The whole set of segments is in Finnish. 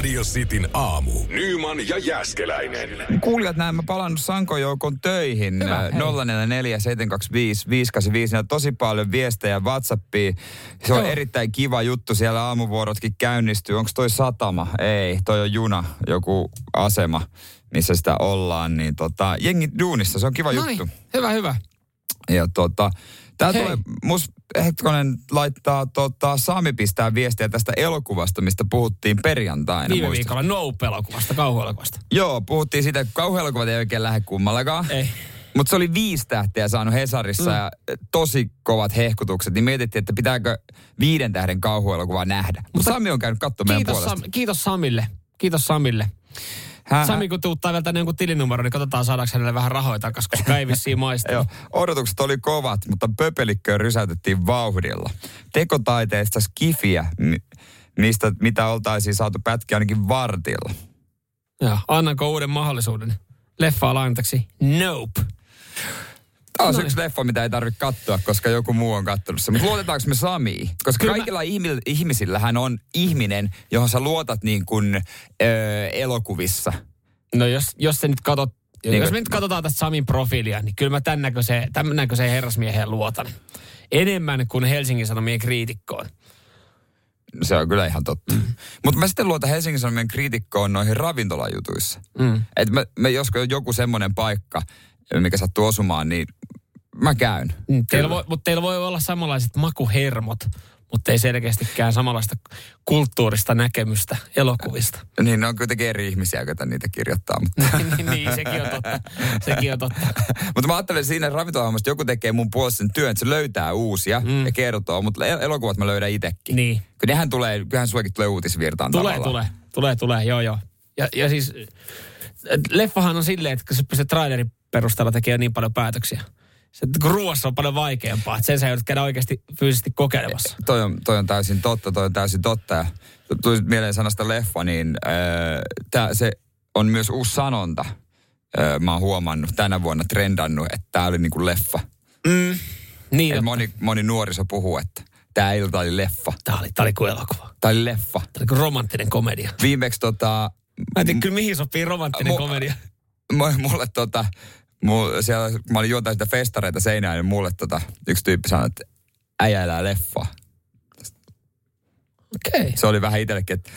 Radio Cityn aamu. Nyman ja Jäskeläinen. Kuulijat, näin mä palannut Sankojoukon töihin. Hyvä, hei. 044 725 585. on tosi paljon viestejä Whatsappiin. Se on Joo. erittäin kiva juttu. Siellä aamuvuorotkin käynnistyy. Onko toi satama? Ei, toi on juna, joku asema, missä sitä ollaan. Niin tota, jengi duunissa, se on kiva Noniin, juttu. hyvä, hyvä. Ja tota, tää Hei. tulee, mus hetkonen laittaa, tota, Sami pistää viestiä tästä elokuvasta, mistä puhuttiin perjantaina. Viime muistat? viikolla Nope-elokuvasta, kauhuelokuvasta. Joo, puhuttiin siitä, että kauhuelokuvat ei oikein lähde kummallakaan. Ei. Mutta se oli viisi tähteä saanut Hesarissa mm. ja tosi kovat hehkutukset. Niin mietittiin, että pitääkö viiden tähden kauhuelokuvaa nähdä. Mutta Sami on käynyt katsomaan meidän puolesta. Sam, kiitos Samille. Kiitos Samille. Hän, Sami, kun tuuttaa vielä tänne jonkun tilinumero, niin katsotaan saadaanko hänelle vähän rahoja takaisin, koska ei vissiin maistu. Joo, odotukset oli kovat, mutta pöpelikköön rysäytettiin vauhdilla. Tekotaiteesta skifiä, mi- mistä, mitä oltaisiin saatu pätkiä ainakin vartilla. Joo, annanko uuden mahdollisuuden? Leffaa lainataksi Nope. Tämä on yksi leffa, mitä ei tarvitse katsoa, koska joku muu on katsonut sen. Mutta luotetaanko me Samiin? Koska Kyllä mä- kaikilla ihmi- ihmisillähän on ihminen, johon sä luotat niin kuin öö, elokuvissa. No jos, jos se nyt katot, Niin jos me nyt katsotaan tästä Samin profiilia, niin kyllä mä tämän näköiseen, tämän näköiseen herrasmieheen luotan. Enemmän kuin Helsingin Sanomien kriitikkoon. Se on kyllä ihan totta. Mm. Mutta mä sitten luotan Helsingin Sanomien kriitikkoon noihin ravintolajutuissa. Mm. Että me, me josko joku semmoinen paikka, mikä sattuu osumaan, niin mä käyn. Mm, Teillä voi, mutta teillä voi olla samanlaiset makuhermot, mutta ei selkeästikään samanlaista kulttuurista näkemystä elokuvista. Niin ne on kuitenkin eri ihmisiä, jotka niitä kirjoittaa. Mutta, niin, niin, sekin on totta. Sekin on totta. mutta mä ajattelen siinä ravintolahommasta, joku tekee mun puolesta sen työn, että se löytää uusia mm. ja kertoo. Mutta el- elokuvat mä löydän itsekin. Niin. Kyllä nehän tulee, kyllähän suokin tulee uutisvirtaan Tulee, tavallaan. tulee, tulee, tulee, joo, joo. Ja, ja siis leffahan on silleen, että kun sä pystyt trailerin perusteella tekemään niin paljon päätöksiä. Se, kun ruoassa on paljon vaikeampaa, että sen sä joudut käydä oikeasti fyysisesti kokeilemassa. Toi on, toi on täysin totta, toi on täysin totta. Ja tuli mieleen sanasta leffa, niin äh, tää, se on myös uusi sanonta. Äh, mä oon huomannut tänä vuonna trendannut, että tää oli niinku leffa. Mm. Niin, Et moni, moni nuoriso puhuu, että tää ilta oli leffa. tää oli, tää oli kuin elokuva. Tää oli leffa. Tää oli kuin romanttinen komedia. Viimeksi tota, Mä en tiedä kyllä mihin sopii romanttinen Mu- komedia. mu- mulle tota, mu, siellä, mä olin juontaa sitä festareita seinään, niin mulle tota, yksi tyyppi sanoi, että äijä elää leffaa. Okei. Okay. Se oli vähän itsellekin, että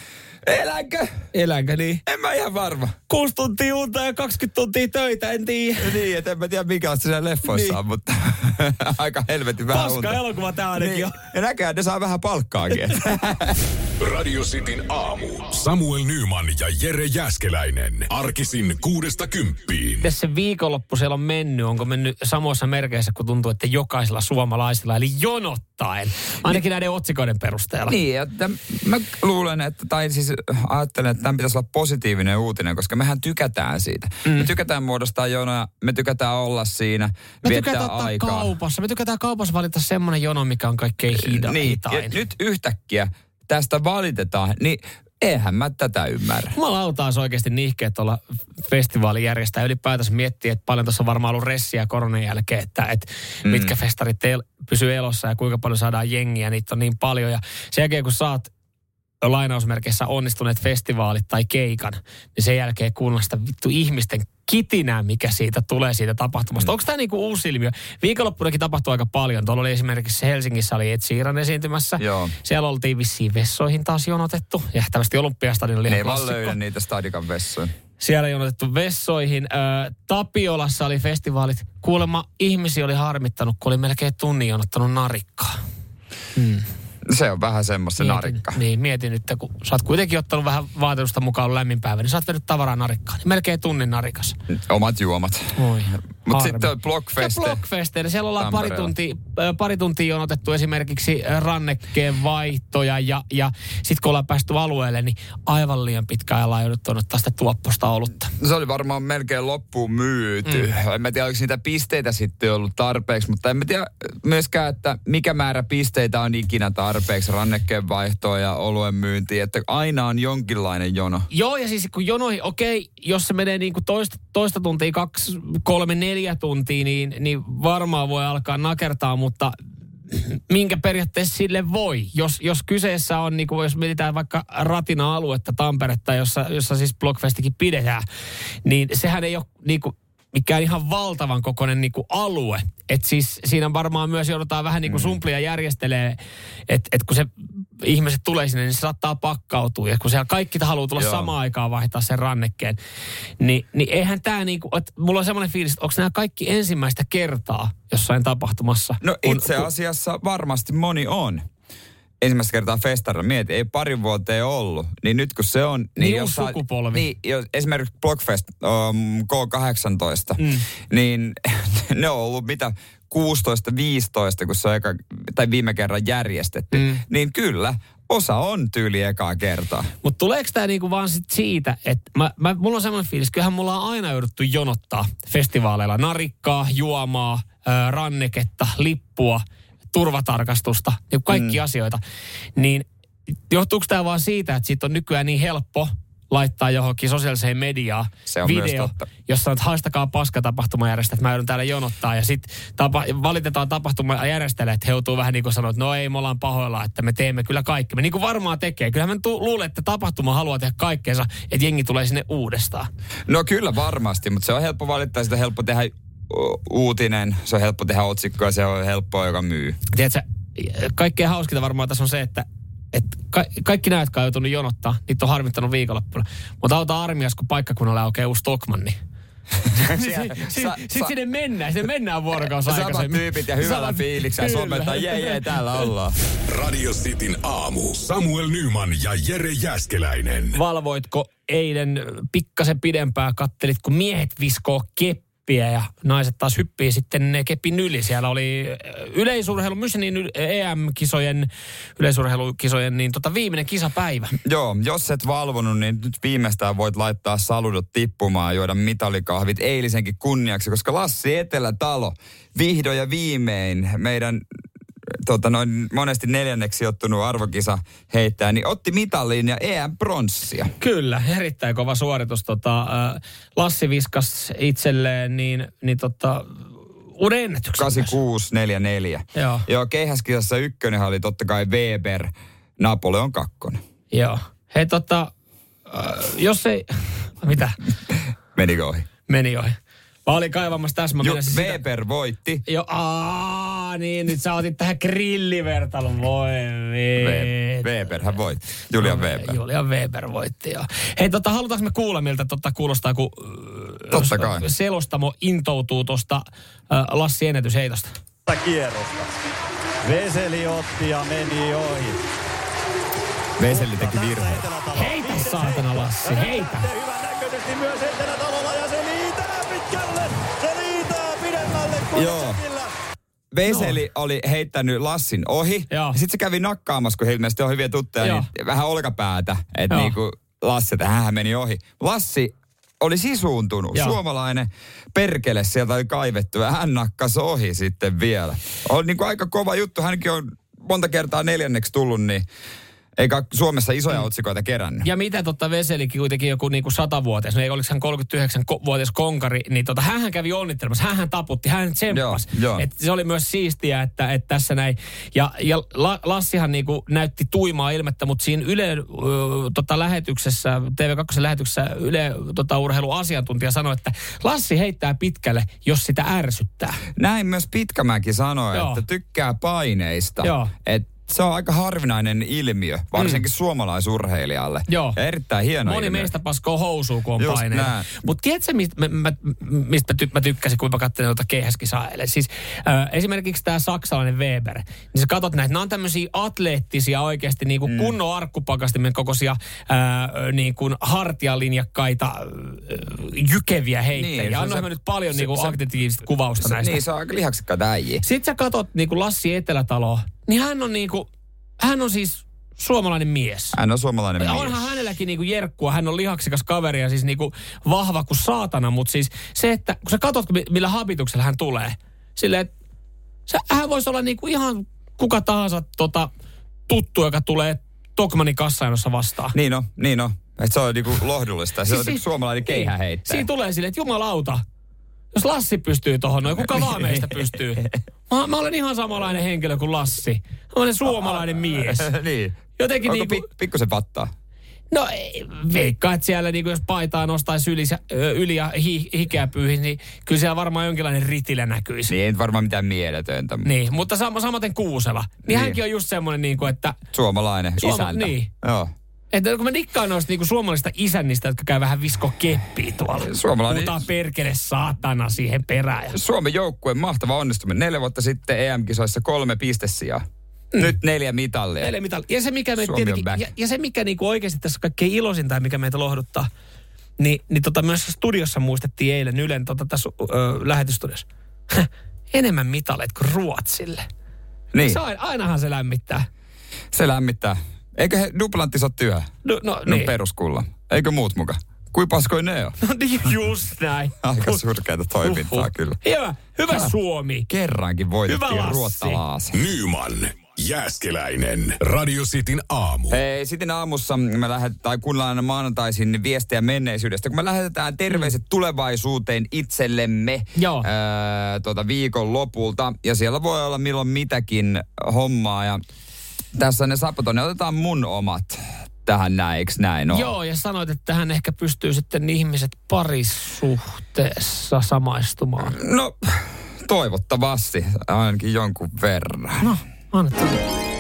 elänkö? Elänkö niin? En mä ihan varma. Kuusi tuntia unta ja 20 tuntia töitä, en tiedä. Niin, että en mä tiedä mikä on siellä leffoissa Niin. on, mutta aika helvetin vähän Paska unta. elokuva tää ainakin Niin. on. Ja näköjään ne saa vähän palkkaakin. Radio Cityn aamu. Samuel Nyman ja Jere Jäskeläinen. Arkisin kuudesta kymppiin. Se viikonloppu siellä on mennyt? Onko mennyt samoissa merkeissä, kun tuntuu, että jokaisella suomalaisella, eli jonottaen, ainakin näiden otsikoiden perusteella. niin, että mä luulen, että, tai siis ajattelen, että tämän pitäisi olla positiivinen uutinen, koska mehän tykätään siitä. Mm. Me tykätään muodostaa jonoja, me tykätään olla siinä, Me viettää tykätään aikaa. kaupassa. Me tykätään kaupassa valita semmoinen jono, mikä on kaikkein hida, Niin, ja nyt yhtäkkiä tästä valitetaan, niin eihän mä tätä ymmärrä. Jumalauta olisi oikeasti nihkeä tuolla festivaalin järjestää. Ylipäätänsä miettiä, että paljon tuossa on varmaan ollut ressiä koronan jälkeen, että, että mm. mitkä festarit el- pysyy elossa ja kuinka paljon saadaan jengiä. Niitä on niin paljon. Ja sen jälkeen, kun saat lainausmerkeissä onnistuneet festivaalit tai keikan, niin sen jälkeen kuunnella sitä vittu ihmisten kitinää, mikä siitä tulee siitä tapahtumasta. Mm. Onko tämä niinku uusi ilmiö? Viikonloppunakin tapahtui aika paljon. Tuolla oli esimerkiksi Helsingissä oli Ed Sheeran esiintymässä. Joo. Siellä oltiin vissiin vessoihin taas jonotettu. Ja tämmöisesti olympiastadion oli Ne ei vaan löydä niitä stadikan vessoja. Siellä ei otettu vessoihin. Ö, Tapiolassa oli festivaalit. Kuulemma ihmisiä oli harmittanut, kun oli melkein tunnin jonottanut narikkaa. Se on vähän semmoista se Mietin- narikka. Niin, mietin nyt, kun sä oot kuitenkin ottanut vähän vaatetusta mukaan lämmin päivä, niin sä oot venyt tavaraa narikkaan. Niin melkein tunnin narikas. Omat juomat. Mutta sitten on Blockfest. Se Blockfesteillä, siellä ollaan pari tuntia, pari tuntia on otettu esimerkiksi rannekkeen vaihtoja ja, ja sitten kun ollaan päästy alueelle, niin aivan liian pitkään ajan jouduttu ottaa sitä tuopposta olutta. Se oli varmaan melkein loppuun myyty. Mm. En mä tiedä, oliko niitä pisteitä sitten ollut tarpeeksi, mutta en mä tiedä myöskään, että mikä määrä pisteitä on ikinä tarpeeksi rannekkeen vaihtoa ja oluen myyntiin. Että aina on jonkinlainen jono. Joo, ja siis kun jonoihin, okei, jos se menee niin kuin toista, toista tuntia, kaksi, kolme, neljä tuntia, niin, niin varmaan voi alkaa nakertaa, mutta minkä periaatteessa sille voi. Jos, jos kyseessä on, niin kuin jos mietitään vaikka Ratina-aluetta Tamperetta, jossa, jossa siis Blockfestikin pidetään, niin sehän ei ole niin kuin mikään ihan valtavan kokoinen niin kuin alue. Et siis siinä varmaan myös joudutaan vähän niin kuin sumplia järjestelee, että et kun se ihmiset tulee sinne, niin se saattaa pakkautua. Ja kun siellä kaikki haluaa tulla Joo. samaan aikaan vaihtaa sen rannekkeen, niin, niin eihän tämä niin kuin, että mulla on semmoinen fiilis, että onko nämä kaikki ensimmäistä kertaa jossain tapahtumassa? No kun- itse kun- asiassa varmasti moni on. Ensimmäistä kertaa festarilla. Mieti, ei parin vuoteen ollut. Niin nyt kun se on... Niin jos uusi saa- sukupolvi. Niin, jos, esimerkiksi Blockfest um, K18, Mm. niin ne on ollut mitä 16-15, kun se on eka, tai viime kerran järjestetty. Mm. Niin kyllä, osa on tyyli ekaa kertaa. Mutta tuleeko tämä niinku vaan sit siitä, että mä, mä, mulla on semmoinen fiilis, kyllähän mulla on aina jouduttu jonottaa festivaaleilla narikkaa, juomaa, ö, ranneketta, lippua, turvatarkastusta, niin kaikki mm. asioita. Niin johtuuko tämä vaan siitä, että siitä on nykyään niin helppo laittaa johonkin sosiaaliseen mediaan Se on video, jossa on, että haistakaa paska tapahtumajärjestäjät, että mä joudun täällä jonottaa. Ja sitten tapa, valitetaan tapahtumajärjestäjät, että he joutuu vähän niin kuin sanoa, että no ei, me ollaan pahoilla, että me teemme kyllä kaikki. Me niin kuin varmaan tekee. Kyllähän mä tu- luulen, että tapahtuma haluaa tehdä kaikkeensa, että jengi tulee sinne uudestaan. No kyllä varmasti, mutta se on helppo valittaa, sitä on helppo tehdä uutinen, se on helppo tehdä otsikko ja se on helppoa, joka myy. Tiedätkö, kaikkein hauskinta varmaan tässä on se, että et ka- kaikki nämä, jotka on joutunut jonottaa, niitä on harmittanut viikonloppuna. Mutta auta armias, kun paikkakunnalla aukeaa uusi Stockmanni. Siellä- Sitten sinne mennään, sinne mennään vuorokausi Samat aikaisemmin. tyypit ja hyvällä Samat- fiiliksellä somettaa, jee jee, täällä ollaan. Radio Cityn aamu. Samuel Nyman ja Jere Jäskeläinen. Valvoitko eilen pikkasen pidempään, kattelit kun miehet viskoo keppiä ja naiset taas hyppii sitten kepin yli. Siellä oli äh, yleisurheilu, myös niin yl- EM-kisojen, yleisurheilukisojen, niin tota viimeinen kisapäivä. Joo, jos et valvonut, niin nyt viimeistään voit laittaa saludot tippumaan ja juoda mitalikahvit eilisenkin kunniaksi, koska Lassi Etelätalo vihdoin ja viimein meidän tota noin, monesti neljänneksi sijoittunut arvokisa heittää, niin otti mitalin ja EM-pronssia. Kyllä, erittäin kova suoritus. Tota, äh, Lassi viskas itselleen niin, niin tota, uuden ennätyksen. myös. 8644. Joo. Joo, keihäskisassa ykkönen oli totta kai Weber, Napoleon kakkonen. Joo. Hei tota, äh, jos ei... Mitä? Menikö ohi? Meni ohi. Mä olin kaivamassa tässä, mä Joo, menisin sitä- Weber voitti. Joo, aa, niin nyt sä otit tähän grillivertailun. Voi vittu. Weber, hän voitti. Julian Weber. Julian Weber voitti, joo. Hei, tota, halutaanko me kuulla, miltä tota kuulostaa, kun äh, Totta kai. selostamo intoutuu tuosta äh, Lassi ennätysheitosta? Tätä kierrosta. Veseli otti ja meni ohi. Veseli teki virheen. Heitä saatana Lassi, heitä. Hyvän näköisesti myös Etelä-Talolla ja Joo. Veseli oli heittänyt Lassin ohi. Joo. Sitten se kävi nakkaamassa, kun he ilmeisesti on hyviä tuttuja, Joo. niin vähän olkapäätä. Että Joo. niinku Lassi, että hän meni ohi. Lassi oli sisuuntunut. Joo. Suomalainen perkele sieltä oli kaivettu ja hän nakkasi ohi sitten vielä. On niinku aika kova juttu. Hänkin on monta kertaa neljänneksi tullut, niin eikä Suomessa isoja otsikoita kerännyt. Ja mitä totta Veselikin kuitenkin joku niinku satavuotias, no ei oliko hän 39-vuotias konkari, niin tota, hän kävi onnittelemassa, hän taputti, hän tsemppasi. Se oli myös siistiä, että, että tässä näin. Ja, ja La, Lassihan niinku näytti tuimaa ilmettä, mutta siinä Yle ö, tota, lähetyksessä, TV2-lähetyksessä Yle tota, urheiluasiantuntija sanoi, että Lassi heittää pitkälle, jos sitä ärsyttää. Näin myös Pitkämäki sanoi, Joo. että tykkää paineista. Joo. Et se on aika harvinainen ilmiö, varsinkin mm. suomalaisurheilijalle. Joo. Ja erittäin hieno Moni ilmiö. meistä paskoo housuun, kun on Just paineita. Mutta tiedätkö, mistä mä, mä, mistä mä, ty, mä tykkäsin, kun mä katselin noita keihäskisaa? Siis äh, esimerkiksi tämä saksalainen Weber, niin sä katsot näitä, nämä on tämmöisiä atleettisia oikeasti niin kuin mm. kunnon arkkupakastimen kokoisia äh, niin kuin hartialinjakkaita äh, jykeviä heittäjiä. Niin, Annoin mä nyt paljon se- niin kuin se- aktiivista kuvausta Se, näistä. niin, se on aika lihaksikkaita äijiä. Sitten sä katot niin kuin Lassi Etelätalo, niin hän on niin kuin, hän on siis suomalainen mies. Hän on suomalainen Ja mies. onhan hänelläkin niinku jerkkua, hän on lihaksikas kaveri ja siis niinku vahva kuin saatana, mutta siis se, että kun sä katsot, mi- millä habituksella hän tulee, silleen, että se, hän voisi olla niinku ihan kuka tahansa tota, tuttu, joka tulee Tokmanin kassainossa vastaan. Niin on, niin on. Et se on niinku lohdullista. Se Siis on niinku suomalainen keihä niin. heittää. Siinä tulee silleen, että jumalauta, jos Lassi pystyy tohon, no kuka vaan meistä pystyy. Mä, mä olen ihan samanlainen henkilö kuin Lassi. Mä olen suomalainen mies. niin. Jotenkin Onko niinku- pi- pikkusen vattaa? No ei, veikkaa, että siellä niinku, jos paitaa nostaisi yli, yli ja hi, hikeä pyyhisi, niin kyllä siellä varmaan jonkinlainen ritilä näkyisi. Niin ei varmaan mitään mieletöntä. Niin, mutta sam- samaten Kuusela. Niin, Niin. hänkin on just semmoinen, niinku, että, Suomalainen Suoma- isäntä. niin. Joo. Että kun mä dikkaan noista niinku suomalaisista isännistä, jotka käy vähän visko keppiä tuolla. Suomalainen- Puhutaan perkele saatana siihen perään. Suomen joukkueen mahtava onnistuminen. Neljä vuotta sitten EM-kisoissa kolme pistesijaa. Nyt neljä mitalia. Neljä mitali. Ja se mikä, me on tietenkin, ja, ja, se mikä niinku oikeasti tässä kaikkein iloisinta ja mikä meitä lohduttaa, niin, niin tota myös studiossa muistettiin eilen Ylen tota, tässä ö, lähetystudiossa. Enemmän mitaleet kuin Ruotsille. Niin, Se aina, ainahan se lämmittää. se lämmittää. Eikö he duplantti ole työ? No, no, No niin. peruskulla. Eikö muut muka? Kui paskoi ne on? no niin, just näin. Aika surkeita toimintaa Huhhuh. kyllä. Hyvä, hyvä Suomi. Kerrankin voitettiin Lassi. ruottalaasi. Nyman, Jääskeläinen, Radio Cityn aamu. Hei, sitten aamussa me lähdetään, tai kuunnellaan aina maanantaisin viestejä menneisyydestä, kun me lähetetään terveiset tulevaisuuteen itsellemme Joo. Ää, tuota viikon lopulta. Ja siellä voi olla milloin mitäkin hommaa. Ja tässä ne sapaton, ne otetaan mun omat tähän näin, eikö näin ole? Joo, ja sanoit, että tähän ehkä pystyy sitten ihmiset parisuhteessa samaistumaan. No, toivottavasti ainakin jonkun verran. No, tulla.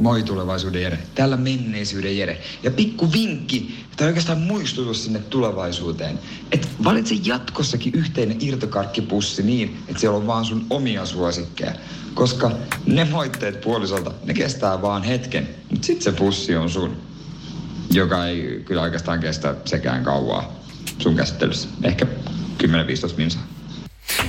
Moi tulevaisuuden Jere. Täällä menneisyyden Jere. Ja pikku vinkki, tai oikeastaan muistutus sinne tulevaisuuteen. Että valitse jatkossakin yhteinen irtokarkkipussi niin, että siellä on vaan sun omia suosikkeja. Koska ne moitteet puolisolta, ne kestää vaan hetken. Mutta sit se pussi on sun. Joka ei kyllä oikeastaan kestä sekään kauaa sun käsittelyssä. Ehkä 10-15 minsaa.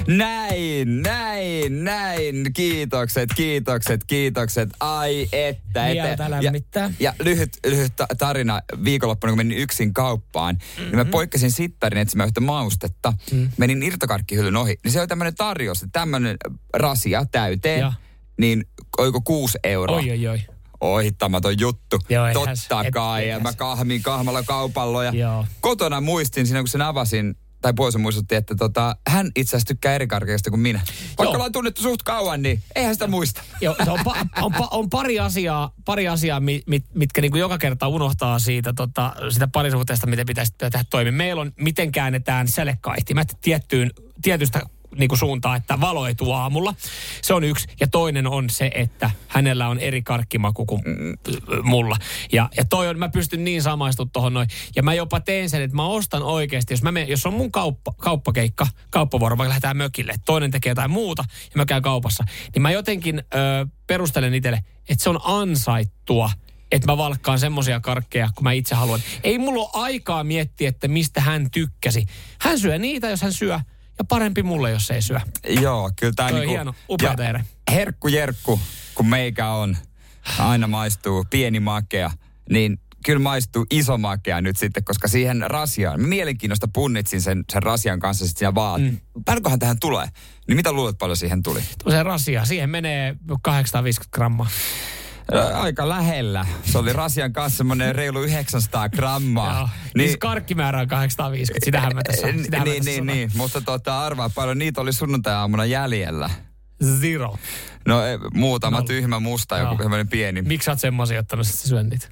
Näin, näin, näin. Kiitokset, kiitokset, kiitokset. Ai että. Mieltä että. lämmittää. Ja, ja lyhyt, lyhyt ta- tarina. Viikonloppuna kun menin yksin kauppaan, mm-hmm. niin mä poikkesin sittarin etsimään yhtä maustetta. Mm. Menin irtokarkkihyllyn ohi. Niin se oli tämmöinen tarjous, että tämmöinen rasia täyteen. Ja. Niin oiko kuusi euroa? Oi, oi, oi. Ohittamaton juttu. Joo, Totta se- et- kai. Ja mä kahmin kahmalla kaupallo. Ja Joo. kotona muistin siinä, kun sen avasin, tai puoliso muistutti, että tota, hän itse asiassa tykkää eri karkeista kuin minä. Vaikka Joo. ollaan tunnettu suht kauan, niin eihän sitä muista. Joo, se on, pa, on, pa, on pari asiaa, pari asiaa mit, mit, mitkä niinku joka kerta unohtaa siitä tota, sitä parisuhteesta, miten pitäisi tehdä toimia. Meillä on, miten käännetään selekaihtimet tiettyyn, tietystä niinku suuntaan, että valo ei aamulla. Se on yksi. Ja toinen on se, että hänellä on eri karkkimaku kuin mulla. Ja, ja toi on, mä pystyn niin samaistumaan tuohon noin. Ja mä jopa teen sen, että mä ostan oikeasti, jos, mä menen, jos on mun kauppa, kauppakeikka, kauppavuoro, vaikka lähdetään mökille, toinen tekee jotain muuta ja mä käyn kaupassa, niin mä jotenkin ö, perustelen itselle, että se on ansaittua että mä valkkaan semmoisia karkkeja, kun mä itse haluan. Ei mulla ole aikaa miettiä, että mistä hän tykkäsi. Hän syö niitä, jos hän syö, ja parempi mulle, jos ei syö. Joo, kyllä on niinku... hieno. Upea ja. Herkku jerkku, kun meikä on, aina maistuu pieni makea, niin kyllä maistuu iso makea nyt sitten, koska siihen rasiaan, mielenkiinnosta punnitsin sen, sen rasian kanssa sitten siinä vaan, mm. paljonkohan tähän tulee? Niin mitä luulet paljon siihen tuli? Se rasia, siihen menee 850 grammaa. Aika lähellä. Se oli rasian kanssa semmoinen reilu 900 grammaa. Joo. Niin, siis karkkimäärä on 850, sitähän mä tässä, Niin, sitähän mä niin, tässä niin, sanon. niin, mutta tota, arvaa paljon niitä oli sunnuntai-aamuna jäljellä. Zero. No e, muutama Nolla. tyhmä musta, joku semmoinen pieni. Miksi sä oot semmoisia ottanut, että sä syön niitä?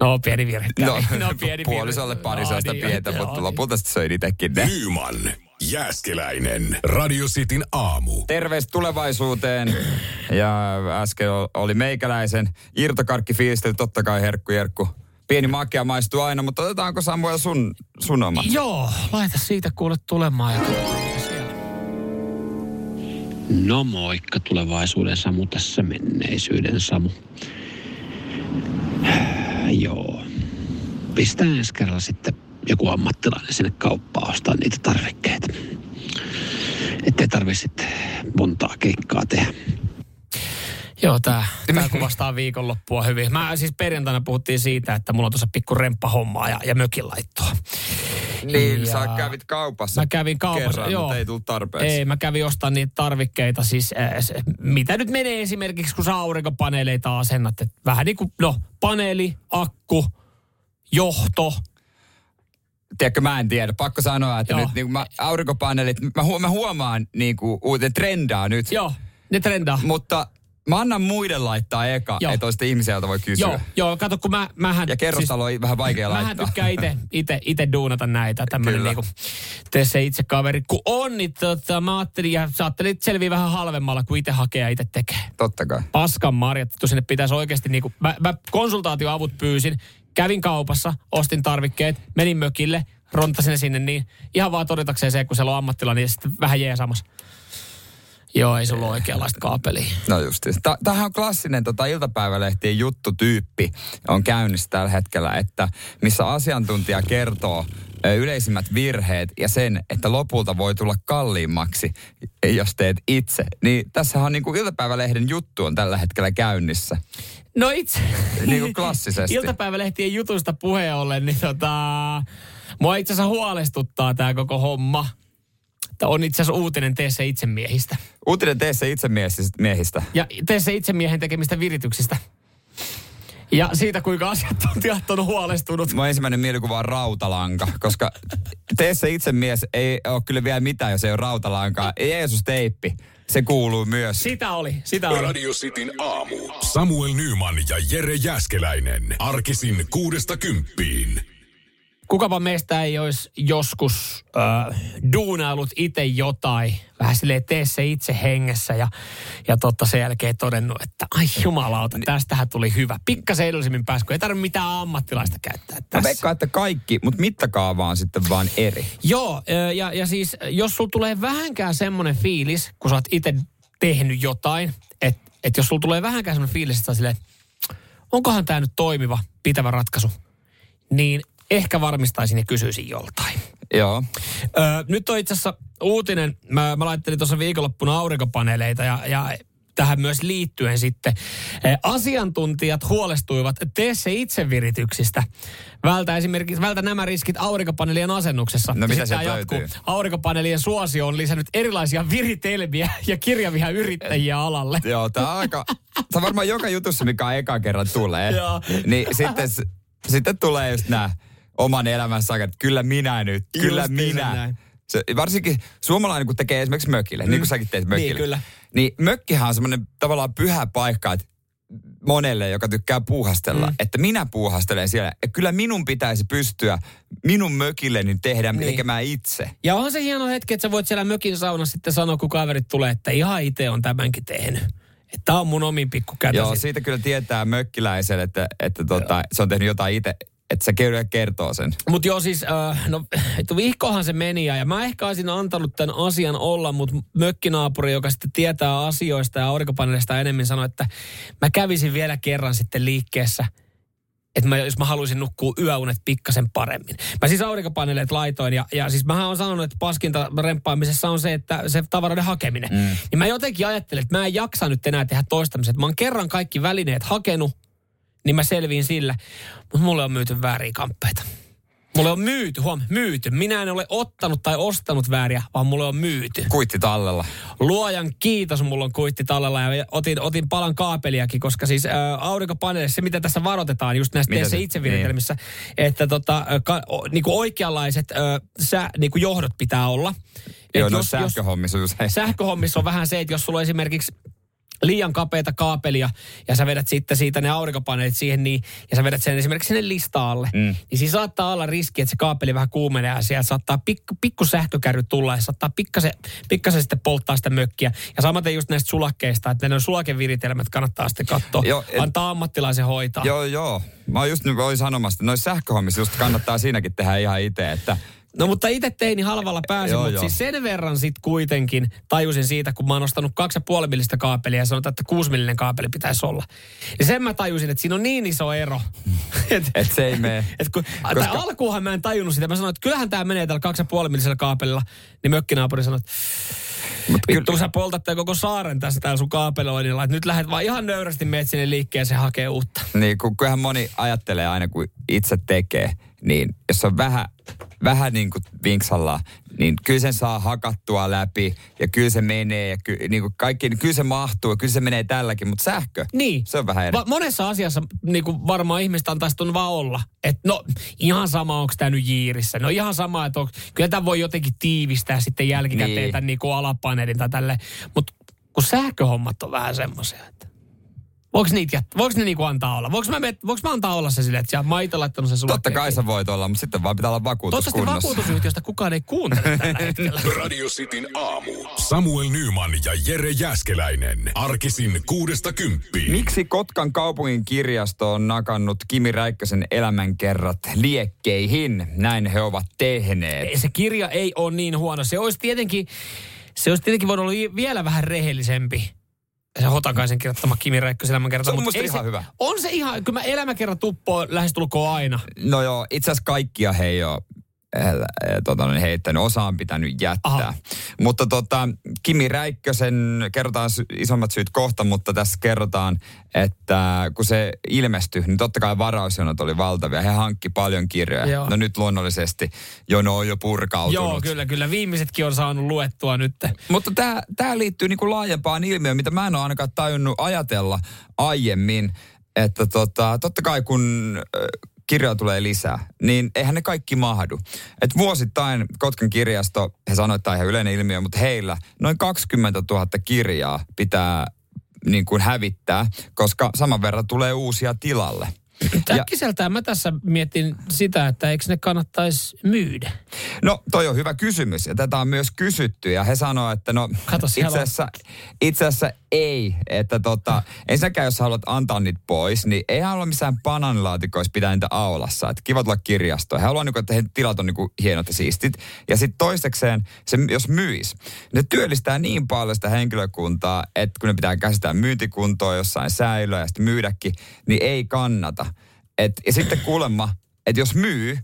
No, pieni virhe. No, no pieni virhe. puolisolle pari sellaista niin, pientä, joo, mutta niin. lopulta sitten söin itsekin ne. Nyman, Jääskeläinen. Radio Cityn aamu. Terveys tulevaisuuteen. Ja äsken oli meikäläisen irtokarkki fiilistely, totta kai herkku jerkku. Pieni makia maistuu aina, mutta otetaanko Samuel sun, sun oma? Joo, laita siitä kuule tulemaan ja. No moikka tulevaisuuden Samu tässä menneisyyden Samu. Joo. Pistää ensi kerralla sitten joku ammattilainen sinne kauppaan ostaa niitä tarvikkeita. Ettei tarvi sitten montaa keikkaa tehdä. Joo, tää, tää kuvastaa viikonloppua hyvin. Mä siis perjantaina puhuttiin siitä, että mulla on tuossa pikku remppahommaa ja, ja mökin laittoa. Niin, Ja- sä kävit kaupassa. Mä kävin kaupassa, kerran, joo. mutta ei tullut tarpeeksi. Ei, mä kävin ostamaan niitä tarvikkeita, siis äh, se, mitä nyt menee esimerkiksi, kun sä aurinkopaneeleita asennat. Et vähän niin kuin, no, paneeli, akku, johto. Tiedätkö, mä en tiedä. Pakko sanoa, että Joo. nyt niin mä, aurinkopaneelit, mä, hu, mä huomaan niin kuin, uuden trendaa nyt. Joo, ne trendaa. Mutta mä annan muiden laittaa eka, Joo. että sitten ihmisiä, joilta voi kysyä. Joo, joo, kato kun mä, mähän... Ja kerrostalo on vähän vaikea Mähän laittaa. tykkään itse ite, ite duunata näitä, tämmönen niinku, tee se itse kaveri. Kun on, niin tota, mä ajattelin, ja sä ajattelin, että selviää vähän halvemmalla, kuin itse hakee ja itse tekee. Totta kai. Paskan marjat, että sinne pitäisi oikeasti niinku, mä, mä konsultaatioavut pyysin, kävin kaupassa, ostin tarvikkeet, menin mökille, rontasin ne sinne niin, ihan vaan todetakseen se, kun siellä on ammattilainen, niin sitten vähän jeesamassa. Joo, ei sulla ole oikeanlaista kaapelia. No justi. Tämähän on klassinen tota, iltapäivälehtien juttutyyppi on käynnissä tällä hetkellä, että missä asiantuntija kertoo yleisimmät virheet ja sen, että lopulta voi tulla kalliimmaksi, jos teet itse. Niin tässähän on niin kuin iltapäivälehden juttu on tällä hetkellä käynnissä. No itse... Niin kuin klassisesti. Iltapäivälehtien jutusta puheen ollen, niin tota... Mua itse asiassa huolestuttaa tämä koko homma. Tämä on itse asiassa uutinen tee se itse miehistä. Uutinen tee se itse miehistä. Ja tee se itse miehen tekemistä virityksistä. Ja siitä, kuinka asiantuntijat on huolestunut. Mun ensimmäinen mielikuva on rautalanka, koska tee se itse mies ei ole kyllä vielä mitään, jos ei ole rautalankaa. Jeesus teippi, se kuuluu myös. Sitä oli, sitä oli. Radio Cityn aamu. Samuel Nyman ja Jere Jäskeläinen. Arkisin kuudesta kymppiin. Kukapa meistä ei olisi joskus äh, duunailut itse jotain, vähän silleen tee se itse hengessä ja, ja totta sen jälkeen todennut, että ai jumalauta, tästähän tuli hyvä. Pikkasen edullisemmin pääsi, kun ei tarvitse mitään ammattilaista käyttää Mä tässä. veikkaan, että kaikki, mutta mittakaava on sitten vaan eri. Joo, ja, ja siis jos sulla tulee vähänkään semmoinen fiilis, kun sä oot itse tehnyt jotain, että et jos sulla tulee vähänkään semmoinen fiilis, että silleen, onkohan tämä nyt toimiva, pitävä ratkaisu, niin ehkä varmistaisin ja kysyisin joltain. Joo. Öö, nyt on itse asiassa uutinen, mä, mä laittelin tuossa viikonloppuna aurinkopaneeleita ja, ja tähän myös liittyen sitten. Asiantuntijat huolestuivat tee se itse virityksistä. Vältä esimerkiksi, vältä nämä riskit aurinkopaneelien asennuksessa. No mitä sieltä jatkuu. Aurinkopaneelien suosio on lisännyt erilaisia viritelmiä ja kirjavia yrittäjiä alalle. Joo, tää on aika... Se varmaan joka jutussa, mikä on eka kerran tulee. Joo. niin sitten, sitten tulee just nämä oman elämän sakat, että kyllä minä nyt, kyllä Justiinsa minä. näin. Se, varsinkin suomalainen, kun tekee esimerkiksi mökille, mm. niin kuin säkin teet mökille. Niin, kyllä. Niin mökkihän on semmoinen tavallaan pyhä paikka, että monelle, joka tykkää puuhastella, mm. että minä puuhastelen siellä. Ja kyllä minun pitäisi pystyä minun mökilleni tehdä niin. tekemään itse. Ja onhan se hieno hetki, että sä voit siellä mökin saunassa sitten sanoa, kun kaverit tulee, että ihan itse on tämänkin tehnyt. Että tää on mun omin pikku Joo, siitä kyllä tietää mökkiläiselle, että, että tota, se on tehnyt jotain itse, että se kyllä kertoo sen. Mutta joo siis, äh, no vihkohan se meni ja, mä ehkä olisin antanut tämän asian olla, mutta mökkinaapuri, joka sitten tietää asioista ja aurinkopaneelista enemmän, sanoi, että mä kävisin vielä kerran sitten liikkeessä, että mä, jos mä haluaisin nukkua yöunet pikkasen paremmin. Mä siis aurinkopaneeleet laitoin ja, ja siis mähän on sanonut, että paskinta remppaamisessa on se, että se tavaroiden hakeminen. Mm. Niin mä jotenkin ajattelin, että mä en jaksa nyt enää tehdä toistamista. Mä oon kerran kaikki välineet hakenut, niin mä selviin sillä. Mutta mulle on myyty vääriä kamppeita. Mulle on myyty, huom, myyty. Minä en ole ottanut tai ostanut vääriä, vaan mulle on myyty. Kuitti tallella. Luojan kiitos, mulla on kuitti tallella ja otin, otin palan kaapeliakin, koska siis ä, aurinkopaneelissa, se mitä tässä varoitetaan just se se- itseviritelmissä, että tota, ka, o, niinku oikeanlaiset ä, sä, niinku johdot pitää olla. Joo, Et no jos- jos- sähköhommissa usein. Sähköhommissa on vähän se, että jos sulla on esimerkiksi liian kapeita kaapelia ja sä vedät sitten siitä ne aurinkopaneelit siihen niin, ja sä vedät sen esimerkiksi sinne listaalle, mm. niin siinä saattaa olla riski, että se kaapeli vähän kuumenee ja sieltä saattaa pikku, pikku sähkökärry tulla ja saattaa pikkasen, pikkasen sitten polttaa sitä mökkiä. Ja samaten just näistä sulakkeista, että ne on sulakeviritelmät kannattaa sitten katsoa, Joo, et- antaa ammattilaisen hoitaa. Joo, joo. Mä oon just nyt olin sanomassa, että noissa sähköhommissa just kannattaa siinäkin tehdä ihan itse, että No mutta itse tein niin halvalla pääsin, mutta siis sen verran sit kuitenkin tajusin siitä, kun mä oon ostanut 2,5 millistä kaapelia ja sanotaan, että 6 millinen kaapeli pitäisi olla. Ja sen mä tajusin, että siinä on niin iso ero. et, et se ei mene. et kun, Koska- tai alkuunhan mä en tajunnut sitä. Mä sanoin, että kyllähän tämä menee tällä 2,5 millisellä kaapelilla. Niin mökkinaapuri sanoi, että vittu kun sä poltat koko saaren tässä täällä sun kaapeloinnilla. Että nyt lähdet vaan ihan nöyrästi meet sinne liikkeeseen hakee uutta. Niin, kun kyllähän moni ajattelee aina, kun itse tekee, niin jos on vähän, vähän niin kuin vinksalla, niin kyllä sen saa hakattua läpi ja kyllä se menee ja ky, niin kuin kaikki, niin kyllä se mahtuu ja kyllä se menee tälläkin, mutta sähkö, Niin. se on vähän eri. Va- monessa asiassa niin kuin varmaan ihmistä antaisi tunnu vaan olla. Että no ihan sama, onko tämä nyt jiirissä. No ihan sama, että onko, kyllä tämä voi jotenkin tiivistää sitten jälkikäteen Niin. tämän niin kuin alapaneelin tai tälleen. Mutta kun sähköhommat on vähän semmoisia, että voiko, niitä, jät- voiko ne niinku antaa olla? Voiko mä, met- voiko mä antaa olla se silleen, että oon itse laittanut sen Totta sulakkeen kai sä voit olla, mutta sitten vaan pitää olla vakuutus Toivottavasti kunnossa. vakuutusyhtiöstä kukaan ei kuuntele tällä hetkellä. Radio Cityn aamu. Samuel Nyman ja Jere Jäskeläinen. Arkisin kuudesta kymppiin. Miksi Kotkan kaupungin kirjasto on nakannut Kimi Räikkösen elämänkerrat liekkeihin? Näin he ovat tehneet. Ei, se kirja ei ole niin huono. Se olisi tietenkin, se olisi tietenkin voinut olla vielä vähän rehellisempi. Se Hotakaisen kirjoittama Kimi Räikkösen elämänkerta. Se on mut musta ei ihan hyvä. On se ihan, kyllä mä elämäkerran tuppoo lähestulkoon aina. No joo, itse asiassa kaikkia he ei ole tota, niin heittänyt. Osa on pitänyt jättää. Aha. Mutta tota, Kimi Räikkösen, kerrotaan isommat syyt kohta, mutta tässä kerrotaan, että kun se ilmestyi, niin totta kai varausjonot oli valtavia. He hankki paljon kirjoja. Joo. No nyt luonnollisesti jono on jo purkautunut. Joo, kyllä, kyllä. Viimeisetkin on saanut luettua nyt. Mutta tämä tää liittyy niinku laajempaan ilmiöön, mitä mä en ole ainakaan tajunnut ajatella aiemmin. Että tota, totta kai kun kirjoja tulee lisää, niin eihän ne kaikki mahdu. Et vuosittain Kotkan kirjasto, he sanoivat, että tämä on ihan yleinen ilmiö, mutta heillä noin 20 000 kirjaa pitää niin kuin hävittää, koska saman verran tulee uusia tilalle. Ja, Äkkiseltään mä tässä mietin sitä, että eikö ne kannattaisi myydä. No, toi on hyvä kysymys ja tätä on myös kysytty ja he sanoo, että no Kato, itse asiassa, itse asiassa ei, että tota, ensinnäkään jos haluat antaa niitä pois, niin ei halua missään bananilaatikoissa pitää niitä aulassa, että kiva tulla kirjastoon. He haluaa, niinku, että he tilat on niinku hienot ja siistit. Ja sitten toisekseen, se, jos myis, ne työllistää niin paljon sitä henkilökuntaa, että kun ne pitää käsitellä myyntikuntoa jossain säilöä ja sitten myydäkin, niin ei kannata. Et, ja sitten kuulemma, että jos myy,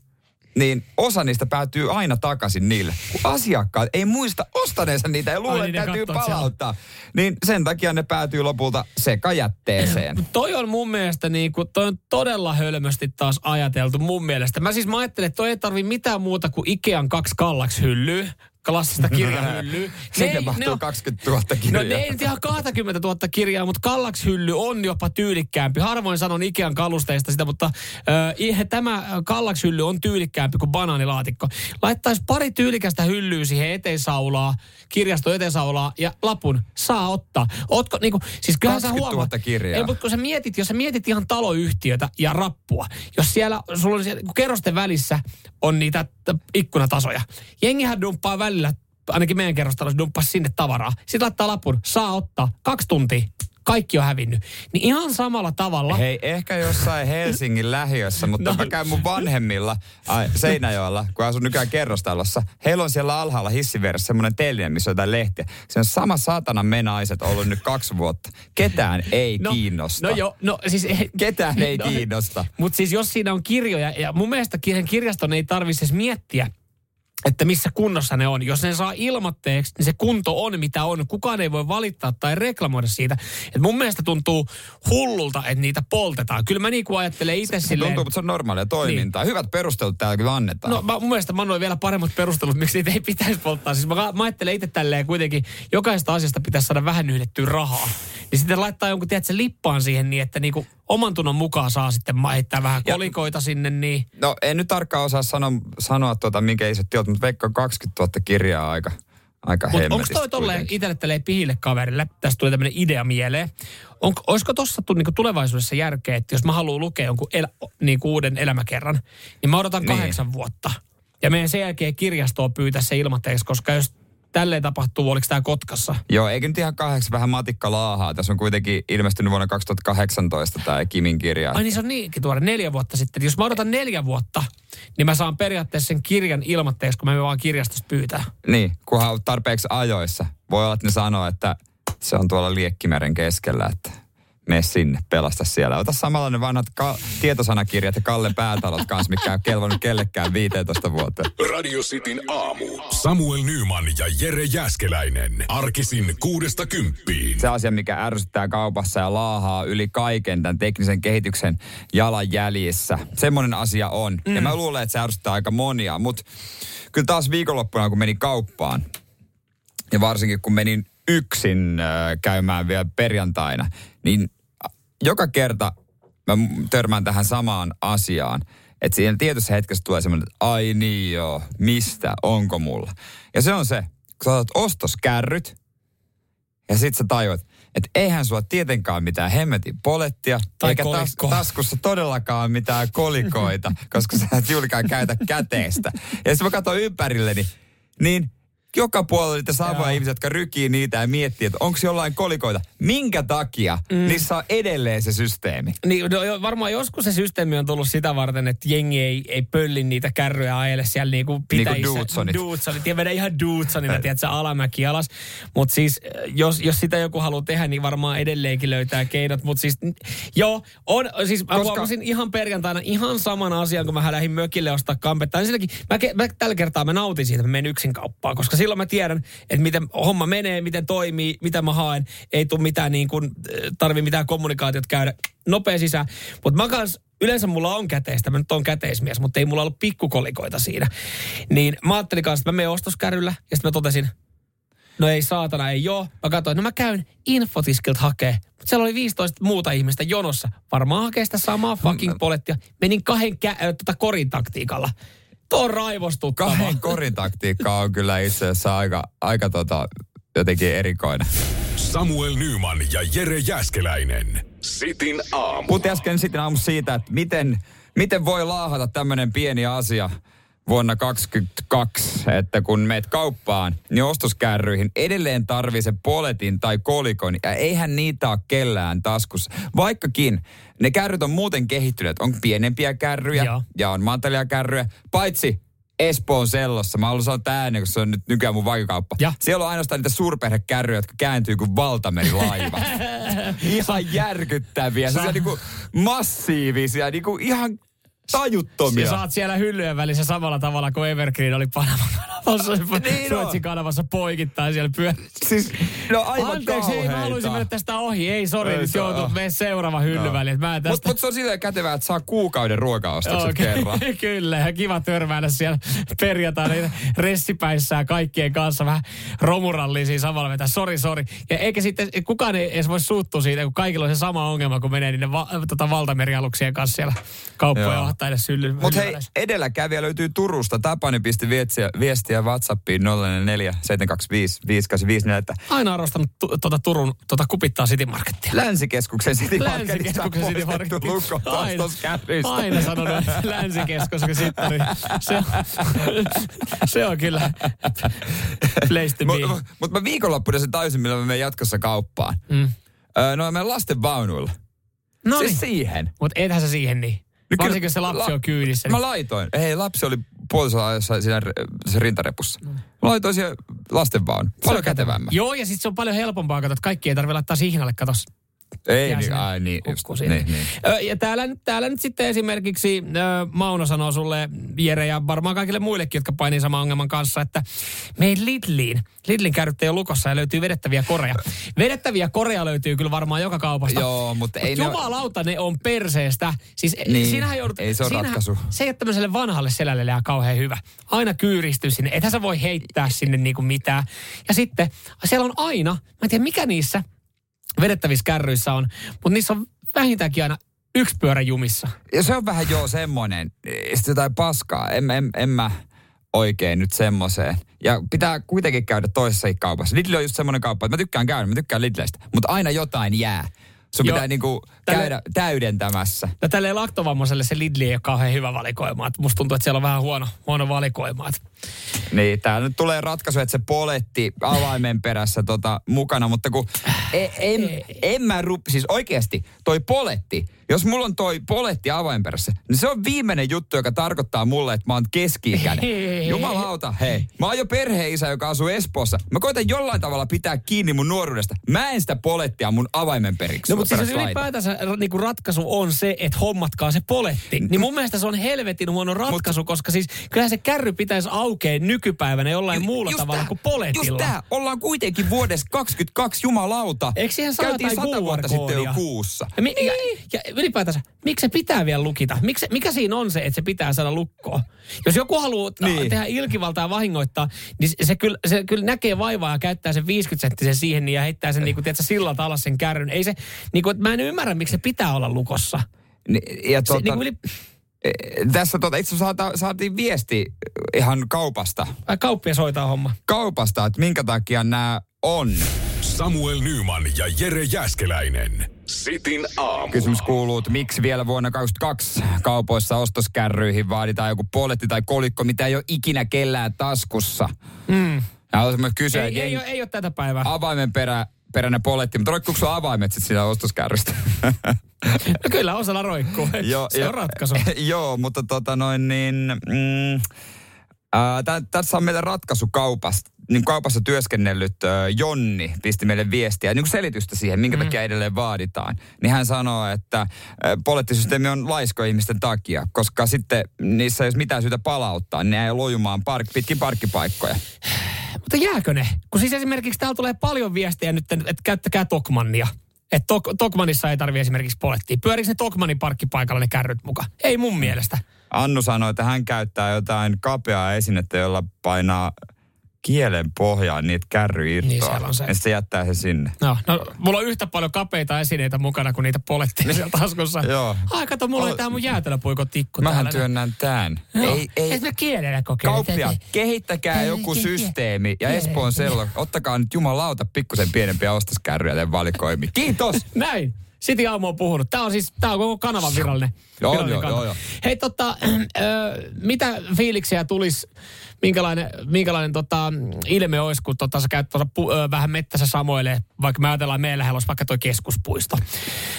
niin osa niistä päätyy aina takaisin niille. Kun asiakkaat ei muista ostaneensa niitä ja luulee, että niin ne täytyy että siellä palauttaa. Niin sen takia ne päätyy lopulta sekajätteeseen. Toi on mun mielestä niin kuin, toi on todella hölmösti taas ajateltu mun mielestä. Mä siis mä ajattelen, että toi ei tarvi mitään muuta kuin Ikean kaksi kallaksi hyllyä klassista kirjahyllyä. Siihen mahtuu 20 000 No kirjaa. ne ei nyt ihan 20 000 kirjaa, mutta Kallax-hylly on jopa tyylikkäämpi. Harvoin sanon Ikean kalusteista sitä, mutta äh, tämä Kallax-hylly on tyylikkäämpi kuin banaanilaatikko. Laittaisi pari tyylikästä hyllyä siihen etesaulaa, kirjasto etesaulaa ja lapun saa ottaa. Ootko niinku, siis kyllähän sä 20 000 huomaat. kirjaa. Ei, mutta kun sä mietit, jos sä mietit ihan taloyhtiötä ja rappua, jos siellä, sulla on siellä, kun kerrosten välissä on niitä ikkunatasoja. Jengihän dumppaa välillä, ainakin meidän kerrostalossa dumppaa sinne tavaraa. Sitten laittaa lapun, saa ottaa, kaksi tuntia, kaikki on hävinnyt. Niin ihan samalla tavalla. Hei, ehkä jossain Helsingin lähiössä, mutta No. mä käyn mun vanhemmilla ai, Seinäjoella, kun asun nykyään kerrostalossa. Heillä on siellä alhaalla hissiveressä semmoinen teline, missä on jotain lehtiä. Se on sama saatanan menaiset ollut nyt kaksi vuotta. Ketään ei no, kiinnosta. No joo, no siis... Ketään ei no, kiinnosta. Mutta siis jos siinä on kirjoja, ja mun mielestä kirjaston ei tarvitse edes miettiä, että missä kunnossa ne on. Jos ne saa ilmoitteeksi, niin se kunto on mitä on. Kukaan ei voi valittaa tai reklamoida siitä. Et mun mielestä tuntuu hullulta, että niitä poltetaan. Kyllä mä niinku ajattelen itse Se silleen... tuntuu, mutta se on normaalia toimintaa. Hyvät perustelut täällä kyllä annetaan. No mä, mun mielestä mä annoin vielä paremmat perustelut, miksi niitä ei pitäisi polttaa. Siis mä, mä ajattelen itse tälleen kuitenkin, jokaisesta asiasta pitäisi saada vähän yhdettyä rahaa. Niin sitten laittaa jonkun, tiedätkö, lippaan siihen niin, että niinku oman tunnon mukaan saa sitten ma- heittää vähän Ja- kolikoita sinne, niin... No en nyt tarkkaan osaa sanoa, sanoa tuota, minkä isot tilat, mutta Veikka 20 000 kirjaa aika, aika Mutta onko toi tolleen itselle pihille kaverille, tästä tuli tämmöinen idea mieleen, on, olisiko tuossa niinku tulevaisuudessa järkeä, että jos mä haluan lukea jonkun el, niinku uuden elämäkerran, niin mä odotan Niin. kahdeksan vuotta. Ja meidän sen jälkeen kirjastoon pyytää se ilmatteeksi, koska jos tälleen tapahtuu, oliko tämä Kotkassa? Joo, eikö nyt ihan kahdeksan vähän matikka laahaa. Tässä on kuitenkin ilmestynyt vuonna 2018 tämä Kimin kirja. Ai niin se on niinkin tuore, neljä vuotta sitten. Jos mä odotan neljä vuotta, niin mä saan periaatteessa sen kirjan ilmatteeksi, kun mä vaan kirjastosta pyytää. Niin, kunhan on tarpeeksi ajoissa. Voi olla, että ne sanoo, että se on tuolla Liekkimeren keskellä, että mene sinne, pelasta siellä. Ota samalla ne vanhat ka- tietosanakirjat ja Kalle Päätalot kanssa, mikä on kelvannut kellekään 15 vuoteen. Radio Cityn aamu. Samuel Nyman ja Jere Jäskeläinen. Arkisin kuudesta kymppiin. Se asia, mikä ärsyttää kaupassa ja laahaa yli kaiken tämän teknisen kehityksen jalanjäljissä. Semmoinen asia on. Mm. Ja mä luulen, että se ärsyttää aika monia. Mutta kyllä taas viikonloppuna, kun menin kauppaan, ja varsinkin kun menin yksin äh, käymään vielä perjantaina, niin joka kerta mä törmään tähän samaan asiaan. Että siinä tietyssä hetkessä tulee semmoinen, että ai niin joo, mistä, onko mulla. Ja se on se, kun sä otat ostoskärryt, ja sit sä tajuat, että eihän sulla tietenkään mitään hemmetin polettia, Tai eikä tas, taskussa todellakaan mitään kolikoita, koska sä et juurikaan käytä käteistä. Ja sitten mä katson ympärilleni, niin joka puolella niitä samoja ihmisiä, jotka rykii niitä ja miettii, että onko jollain kolikoita. Minkä takia mm. niissä on edelleen se systeemi? Niin, no, varmaan joskus se systeemi on tullut sitä varten, että jengi ei, ei pölli niitä kärryjä ajele siellä niinku pitäjissä. Dudesonit. Dudesonit. Ja vedä ihan Dudesonina, tiedätkö, alamäki alas. Mutta siis, jos, jos sitä joku haluaa tehdä, niin varmaan edelleenkin löytää keinot. Mutta siis, joo, on, siis mä Koska- huomasin ihan perjantaina ihan saman asian, kun mä lähdin mökille ostaa kampetta. Ensinnäkin, mä, mä, tällä kertaa mä nautin siitä, että mä menen yksin kauppaan, koska silloin mä tiedän, että miten homma menee, miten toimii, mitä mä haen. Ei tule mitään niin kuin, tarvi mitään kommunikaatiot käydä nopea sisään. Mutta mä kans, yleensä mulla on käteistä, mä nyt on käteismies, mutta ei mulla ollut pikkukolikoita siinä. Niin mä ajattelin kanssa, että mä menen ostoskärryllä ja sitten mä totesin, no ei saatana, ei joo. Mä katsoin, no mä käyn infotiskilta hakee. Mutta siellä oli 15 muuta ihmistä jonossa. Varmaan hakee sitä samaa fucking polettia. Menin kahden kä- äh, tota korin taktiikalla. Tuo on raivostuttavaa. Kahden korin taktiikka on kyllä itse asiassa aika, aika tota, jotenkin erikoinen. Samuel Nyman ja Jere Jäskeläinen. Sitin aamu. Puhuttiin äsken sitten aamussa siitä, että miten, miten voi laahata tämmöinen pieni asia vuonna 2022, että kun meet kauppaan, niin ostoskärryihin edelleen tarvii se poletin tai kolikon, ja eihän niitä ole kellään taskussa. Vaikkakin ne kärryt on muuten kehittyneet, on pienempiä kärryjä Joo. ja on mantelia kärryjä, paitsi Espoon sellossa. Mä haluan sanoa ääneen, koska se on nyt nykyään mun vaikokauppa. Ja. Siellä on ainoastaan niitä suurperhekärryjä, jotka kääntyy kuin valtamerilaivat. ihan järkyttäviä. Se on niinku massiivisia, niinku ihan tajuttomia. Ja saat siellä hyllyjen välissä samalla tavalla kuin Evergreen oli Panaman Niin on. Suotsin kanavassa poikittain siellä pyö. Siis, no aivan Anteeksi, ei mä kauheita. haluaisin mennä tästä ohi. Ei, sori, nyt joutuu mene seuraava hyllyväli. No. Tästä... Mutta mut se on silleen kätevää, että saa kuukauden ruokaostokset Okei, kerran. Kyllä, ja kiva törmäillä siellä perjantaina ressipäissään kaikkien kanssa vähän romurallia siinä samalla vetää. Sori, sori. Ja eikä sitten, kukaan ei edes voi suuttua siitä, kun kaikilla on se sama ongelma, kun menee niiden va, tota, valtamerialuksien kanssa siellä kauppoja edes hylly, Mutta hei, edelläkävijä löytyy Turusta. Tapani pisti viestiä, viestiä WhatsAppiin 044 725 585 että Aina arvostanut tu, tota Turun tota kupittaa City Markettia. Länsikeskuksen City Länsikeskuksen City Market. lukko Aina, aina sanonut, Länsikeskuksen sittari. Se, on- se on kyllä place to be. Mutta mut mä viikonloppuna sen tajusin, millä mä menen jatkossa kauppaan. Mm. Öö, no mä menen lasten vaunuilla. No siis siihen. Mutta ethän sä siihen niin. No Varsinkin jos se lapsi la- on kyydissä. Mä Niin. laitoin. Ei, lapsi oli puolisolla ajassa siinä se rintarepussa. Mm. Mä laitoin siihen lastenvaunu. Paljon kätevämmän. Joo, ja sitten se on paljon helpompaa, kato, että kaikki ei tarvitse laittaa sihnalle, katos. Ei, niin, ai niin. niin, niin. Ö, Ja täällä, nyt- täällä nyt sitten esimerkiksi Mauno sanoo sulle, Jere, ja varmaan kaikille muillekin, jotka painii saman ongelman kanssa, että meidän Lidliin, Lidlin ei ole lukossa ja löytyy vedettäviä koreja. Vedettäviä koreja löytyy kyllä varmaan joka kaupasta. Joo, mutta ei Mut ne- jumalauta, ne on perseestä. Siis Niin, siinähän joudut, ei se ole ratkaisu. Se ei ole tämmöiselle vanhalle selälle jää kauhean hyvä. Aina kyyristyy sinne. Ethän sä voi heittää sinne niinku mitään. Ja sitten siellä on aina, mä en tiedä mikä niissä vedettävissä kärryissä on, mutta niissä on vähintäänkin aina yksi pyörä jumissa. Ja se on vähän joo semmoinen, sitten jotain paskaa. En, en, en mä oikein nyt semmoiseen. Ja pitää kuitenkin käydä toisessakin kaupassa. Lidl on just semmoinen kauppa, että mä tykkään käydä, mä tykkään Lidleistä. Mutta aina jotain jää. Sun Joo. pitää niinku Tälle- käydä täydentämässä. No tälleen laktovammaiselle se Lidli ei ole kauhean hyvä valikoima. Et musta tuntuu, että siellä on vähän huono, huono valikoima. Et Niin, tää nyt tulee ratkaisu, että se poletti avaimen perässä tota, mukana, mutta kun en, en, en mä rup, siis oikeasti toi poletti, jos mulla on toi poletti avain perässä, niin se on viimeinen juttu, joka tarkoittaa mulle, että mä oon keski-ikäinen. Jumalauta, hei. Mä oon jo perheisä, joka asuu Espoossa. Mä koitan jollain tavalla pitää kiinni mun nuoruudesta. Mä en sitä polettia mun avaimen periksi. No mutta siis jos ylipäätänsä niin kuin ratkaisu on se, että hommatkaa se poletti, niin mun mielestä se on helvetin huono ratkaisu, koska siis kyllähän se kärry pitäisi aukea nykypäivänä jollain muulla Just tavalla tää, kuin Just poletilla. tää, ollaan kuitenkin vuodessa 22 jumalauta. Eikö siihen saa Käytiin sata vuotta sitten jo kuussa. Ja, mi- ja, ja ylipäätänsä, miksi se pitää vielä lukita? Miksi, mikä siinä on se, että se pitää saada lukkoon? Jos joku haluaa Niin. niin. tehdä ilkivaltaa ja vahingoittaa, niin se kyllä, se kyllä näkee vaivaa ja käyttää sen 50 senttisen siihen niin ja heittää sen niinku, tiedätkö, sillalta alas sen kärryn. Ei se, niinku, että mä en ymmärrä, miksi se pitää olla lukossa. Ni, ja Se, tota, yli, eh, tässä tota, itse asiassa saata, saatiin viesti ihan kaupasta. vai kauppias hoitaa homma. Kaupasta, että minkä takia nämä on. Samuel Nyman ja Jere Jäskeläinen. Sitin aamu. Kysymys kuuluu, että miksi vielä vuonna 2022 kaupoissa ostoskärryihin vaaditaan joku poletti tai kolikko, mitä ei ole ikinä kellään taskussa. Mm. Ja kysyä, Ei, ei, jengi- ole, ei ole tätä päivää. avaimen perä, peräinen poletti, mutta roikkuuko sun avaimet sitten siinä ostoskärrystä? No kyllä osalla roikkuu. se on ratkaisu. joo, mutta tota noin niin... Mm, ää, tässä on meille ratkaisu kaupasta. Niin kaupassa työskennellyt ää, Jonni pisti meille viestiä, niin kuin selitystä siihen, minkä mm. takia edelleen vaaditaan. Niin hän sanoo, että ää, polettisysteemi on laisko ihmisten takia, koska sitten niissä ei ole mitään syytä palauttaa, niin ne ei lojumaan park, pitkin parkkipaikkoja. Mutta jääkö ne? Kun siis esimerkiksi täällä tulee paljon viestejä nyt, että käyttäkää Tokmannia. Että Tok, Tokmanissa ei tarvi esimerkiksi polettia. Pyöriikö ne Tokmanin parkkipaikalla ne kärryt mukaan? Ei mun mielestä. Annu sanoi, että hän käyttää jotain kapeaa esinettä, jolla painaa kielen pohjaan niitä kärry irtoa. Niin, se. Ja se jättää se sinne. No, no, mulla on yhtä paljon kapeita esineitä mukana kuin niitä polettia siellä taskussa. Joo. Ai kato, mulla on tää mun jäätelöpuikon tikku Mähän täällä. työnnän tämän. Joo. Ei, ei. Et mä kielellä kokeile. Kauppia, kehittäkää joku systeemi. Ja Espoon sello, ottakaa nyt jumalauta pikkusen pienempiä ostoskärryjä teidän valikoimiin. Kiitos! Näin. Siti Aamu on puhunut. Tämä on siis, tämä on koko kanavan virallinen. Joo, virallinen joo, kanta. joo, joo. Hei tota, ö, mitä fiiliksiä tulisi, minkälainen, minkälainen tota, ilme olisi, kun tota, sä käyt tota, pu, ö, vähän mettässä samoille, vaikka me ajatellaan, meillä lähellä olisi vaikka toi keskuspuisto.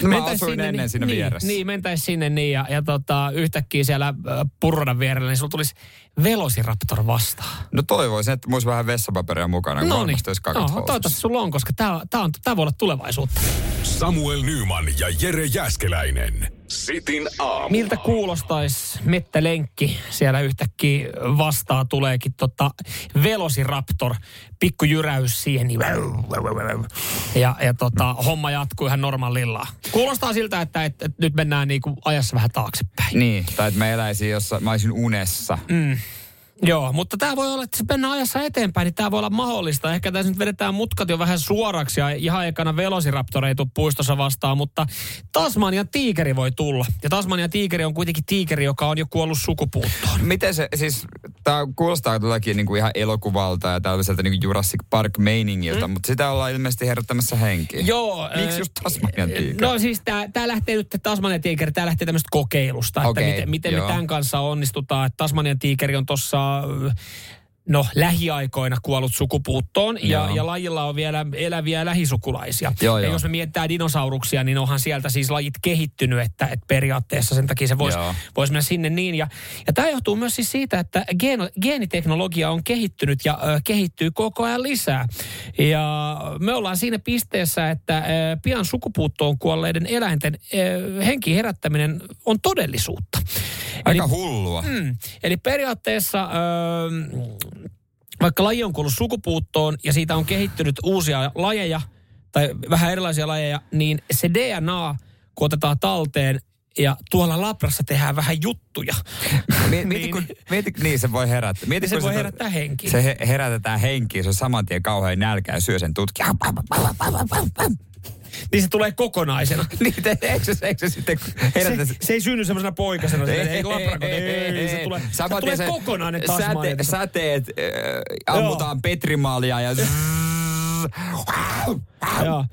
No mä Mentäis asuin ennen siinä niin, vieressä. Niin, mentäis sinne niin ja, ja tota, yhtäkkiä siellä ö, Purrodan vierellä, niin sulla tulisi Velociraptor vastaan. No toivoisin, että mulla olisi vähän vessapaperia mukana, kun No niin, olisi no, toivottavasti sulla on, koska tämä on, tää voi olla tulevaisuutta. Samuel Nyman ja Jere Jäskeläinen. Sitin aamu. Miltä kuulostaisi mettälenkki? Siellä yhtäkkiä vastaa tuleekin tota Velociraptor, pikku jyräys siihen. Niin ja, ja tota, homma jatkuu ihan normaalilla. Kuulostaa siltä, että, että, että nyt mennään niinku ajassa vähän taaksepäin. Niin, tai että mä eläisin jossa, mä olisin unessa. Mm. Joo, mutta tämä voi olla, että se mennään ajassa eteenpäin, niin tämä voi olla mahdollista. Ehkä tässä nyt vedetään mutkat jo vähän suoraksi ja ihan ekana Velociraptor ei tule puistossa vastaan, mutta Tasmanian tiikeri voi tulla. Ja Tasmanian tiikeri on kuitenkin tiikeri, joka on jo kuollut sukupuuttoon. Miten se, siis tää kuulostaa todellakin niinku ihan elokuvalta ja tällaiselta niinku Jurassic Park meiningiltä, mm. mutta sitä ollaan ilmeisesti herättämässä henkiin. Joo. Miksi äh, just Tasmanian tiikeri? No siis tämä lähtee nyt, Tasmanian tiikeri, tämä lähtee tämmöistä kokeilusta, Okei, että miten, miten me tämän kanssa onnistutaan. Että Tasmanian tiikeri on tuossa no lähiaikoina kuollut sukupuuttoon ja, Joo. ja lajilla on vielä eläviä lähisukulaisia. Joo, ja joo. jos me mietitään dinosauruksia, niin onhan sieltä siis lajit kehittynyt, että, että periaatteessa sen takia se voisi vois mennä sinne niin. Ja, ja tämä johtuu myös siis siitä, että geeno, geeniteknologia on kehittynyt ja ö, kehittyy koko ajan lisää. Ja me ollaan siinä pisteessä, että ö, pian sukupuuttoon kuolleiden eläinten ö, henki herättäminen on todellisuutta. Aika hullua. Mm, eli periaatteessa öö, vaikka laji on kuollut sukupuuttoon ja siitä on kehittynyt uusia lajeja tai vähän erilaisia lajeja, niin se DNA, kun otetaan talteen ja tuolla labrassa tehdään vähän juttuja. Mieti, mieti, kun, mieti, niin se voi herättää. Mieti, Se kun voi herättää henkiin. Se he, herätetään henkiin, se on saman tien kauhean nälkä ja syö sen tutki. niin se tulee kokonaisena. Niin, eikö se, eikö se sitten herätä... Se, se ei synny semmoisena poikasena, se, ei laprakot, ei, se tulee, se tulee se kokonainen säte, Tasmania. säteet, äh, ammutaan petrimaalia ja... Joo.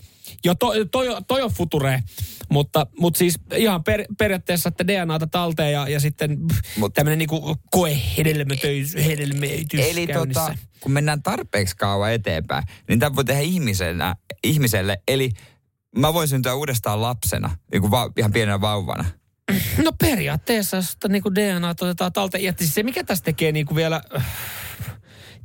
Jo, to, toi, toi on future, mutta, mutta siis ihan per, periaatteessa, että DNAta talteen ja, ja sitten Mut- tämmöinen niinku koehedelmöitys hedelmöitys Eli käynnissä. tota, kun mennään tarpeeksi kauan eteenpäin, niin tämä voi tehdä ihmisenä, ihmiselle. Eli mä voin syntyä uudestaan lapsena, niin kuin va, ihan pienenä vauvana. No periaatteessa, jos sitä niinku DNA otetaan talteen. Ja siis se, mikä tässä tekee niinku vielä...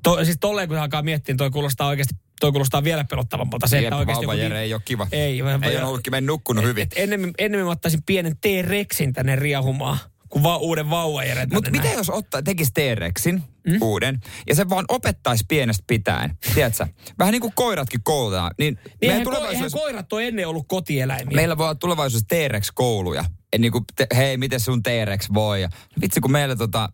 To, siis tolleen, kun alkaa miettiä, niin toi kuulostaa oikeasti toi kuulostaa vielä pelottavammalta. Se, Jep, että oikeasti joku Jere niin- ei ole kiva. Ei, Ei ole nukkunut hyvin. Et ennemmin, ennemmin mä ottaisin pienen T-Rexin tänne riehumaan, kuin vaan uuden vauvajeren Mutta tänne mitä jos ottaa, tekisi T-Rexin mm? uuden, ja se vaan opettaisi pienestä pitäen, tiedätkö? Vähän niin kuin koiratkin koulutaan. Niin, Niin eihän, ko, eihän tulevaisuudessa, koirat ole ennen ollut kotieläimiä. meillä voi olla tulevaisuudessa T-Rex-kouluja. Et niin kuin, te, hei, miten sun T-Rex voi? Ja vitsi, kun meillä tota,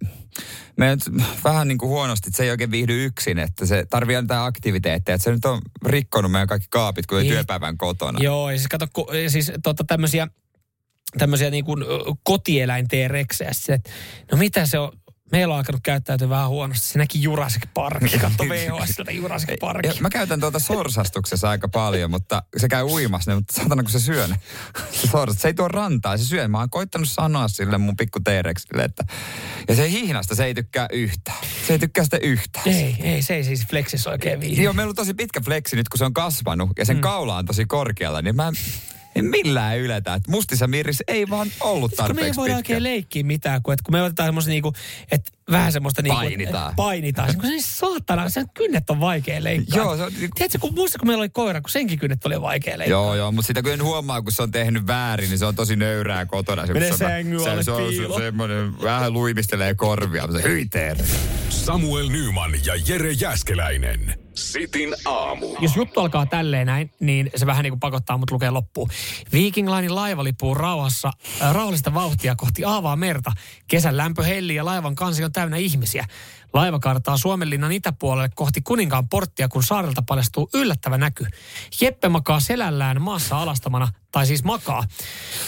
meillä nyt vähän niin kuin huonosti, että se ei oikein viihdy yksin, että se tarvii jotain aktiviteetteja. Että se nyt on rikkonut meidän kaikki kaapit, kun ei Niin. työpäivän kotona. Joo, ja siis kato, ja siis tota tämmöisiä, tämmöisiä niin kuin ö, kotieläin T-rexejä. Että no mitä se on, meillä on alkanut käyttäytyä vähän huonosti. Se näki Jurassic Park, katso VHS Jurassic Park. Mä käytän tuota sorsastuksessa aika paljon, mutta se käy uimassa, mutta satana kun se syö ne. Se, se ei tuo rantaa, se syö. Mä oon koittanut sanoa sille mun pikku T-Rexille, että... Ja se hihnasta se ei tykkää yhtään. Se ei tykkää sitä yhtään. Ei, ei, se ei siis flexis oikein viihdy. Joo, meillä on tosi pitkä fleksi nyt, kun se on kasvanut ja sen mm. kaula on tosi korkealla, niin mä en, en millään yletä. Että mustissa miirissä ei vaan ollut Kun me ei tarpeeksi pitkä. oikein leikkiä mitään, kun, että kun me otetaan semmoista niinku, että vähän semmoista niinku, Painitaan. painitaan. Kun se ei saatana, sen kynnet on vaikea leikkaa. Joo, se on Tiedätkö, kun muista, kun meillä oli koira, kun senkin kynnet oli vaikea leikkaa. Joo, joo, mutta sitä kun en huomaa, kun se on tehnyt väärin, niin se on tosi nöyrää kotona. Se, on- sängyn se, se, on piilo. se, semmoinen, vähän luimistelee korvia. mutta Se, hyi Teere. Samuel Nyman ja Jere Jäskeläinen. Sitin aamu. Jos juttu alkaa tälleen näin, niin se vähän niin kuin pakottaa mut lukea loppuun. Viking Linein laiva lipuu rauhassa, äh, rauhallista vauhtia kohti aavaa merta. Kesän lämpö hellii ja laivan kansi on täynnä ihmisiä. Laiva kartaa Suomenlinnan itäpuolelle kohti kuninkaan porttia, kun saarelta paljastuu yllättävä näky. Jeppe makaa selällään maassa alastamana, tai siis makaa.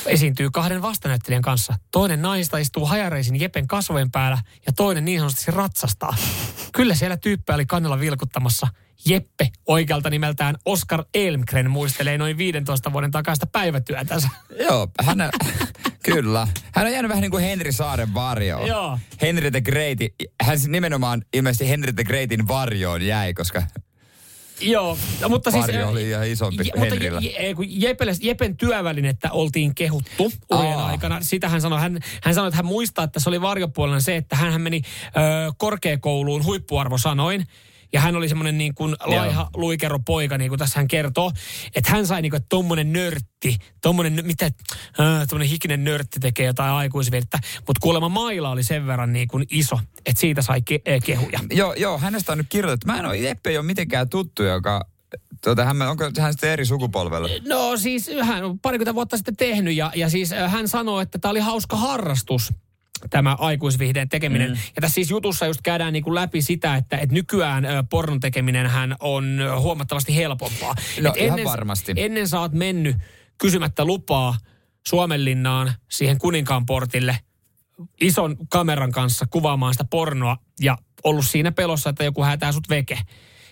Esiintyy kahden vastanäyttelijän kanssa. Toinen naista istuu hajareisin Jeppen kasvojen päällä ja toinen niin sanotusti ratsastaa. Kyllä siellä tyyppi oli kannella vilkuttamassa. Jeppe, oikealta nimeltään Oskar Elmgren, muistelee noin 15 vuoden takaista päivätyötänsä. Joo, hän on, kyllä. Hän on jäänyt vähän niin kuin Henri Saaren varjoon. Joo. Henry the Great, hän nimenomaan ilmeisesti Henry the Greatin varjoon jäi, koska Joo, no, mutta siis... varjo oli ihan isompi Je, mutta Henrillä. je, je, kun Jepelle, Jepen työvälinettä oltiin kehuttu urien Aa. aikana. Sitä hän sanoi, hän, hän sanoi, että hän muistaa, että se oli varjopuolella se, että hän meni ö, korkeakouluun huippuarvosanoin. Ja hän oli semmoinen niin kuin laiha luikero poika, niin kuin tässä hän kertoo. Että hän sai niin kuin, että tommonen nörtti, tommonen, mitä, äh, tommonen hikinen nörtti tekee jotain aikuisvirttä. Mutta kuulemma maila oli sen verran niin kuin iso, että siitä sai ke, eh, kehuja. Joo, joo, hänestä on nyt kirjoitettu. Mä en ole, Jeppe ei ole mitenkään tuttu, joka... Tuota, hän, onko hän sitten eri sukupolvella? No siis hän on parikymmentä vuotta sitten tehnyt ja, ja siis hän sanoo, että tämä oli hauska harrastus tämä aikuisvihdeen tekeminen. Mm. Ja tässä siis jutussa just käydään niin kuin läpi sitä, että, että nykyään pornon tekeminen hän on huomattavasti helpompaa. No, Et ihan ennen, varmasti. Ennen sä oot mennyt kysymättä lupaa Suomenlinnaan siihen kuninkaan portille ison kameran kanssa kuvaamaan sitä pornoa ja ollut siinä pelossa, että joku häätää sut veke.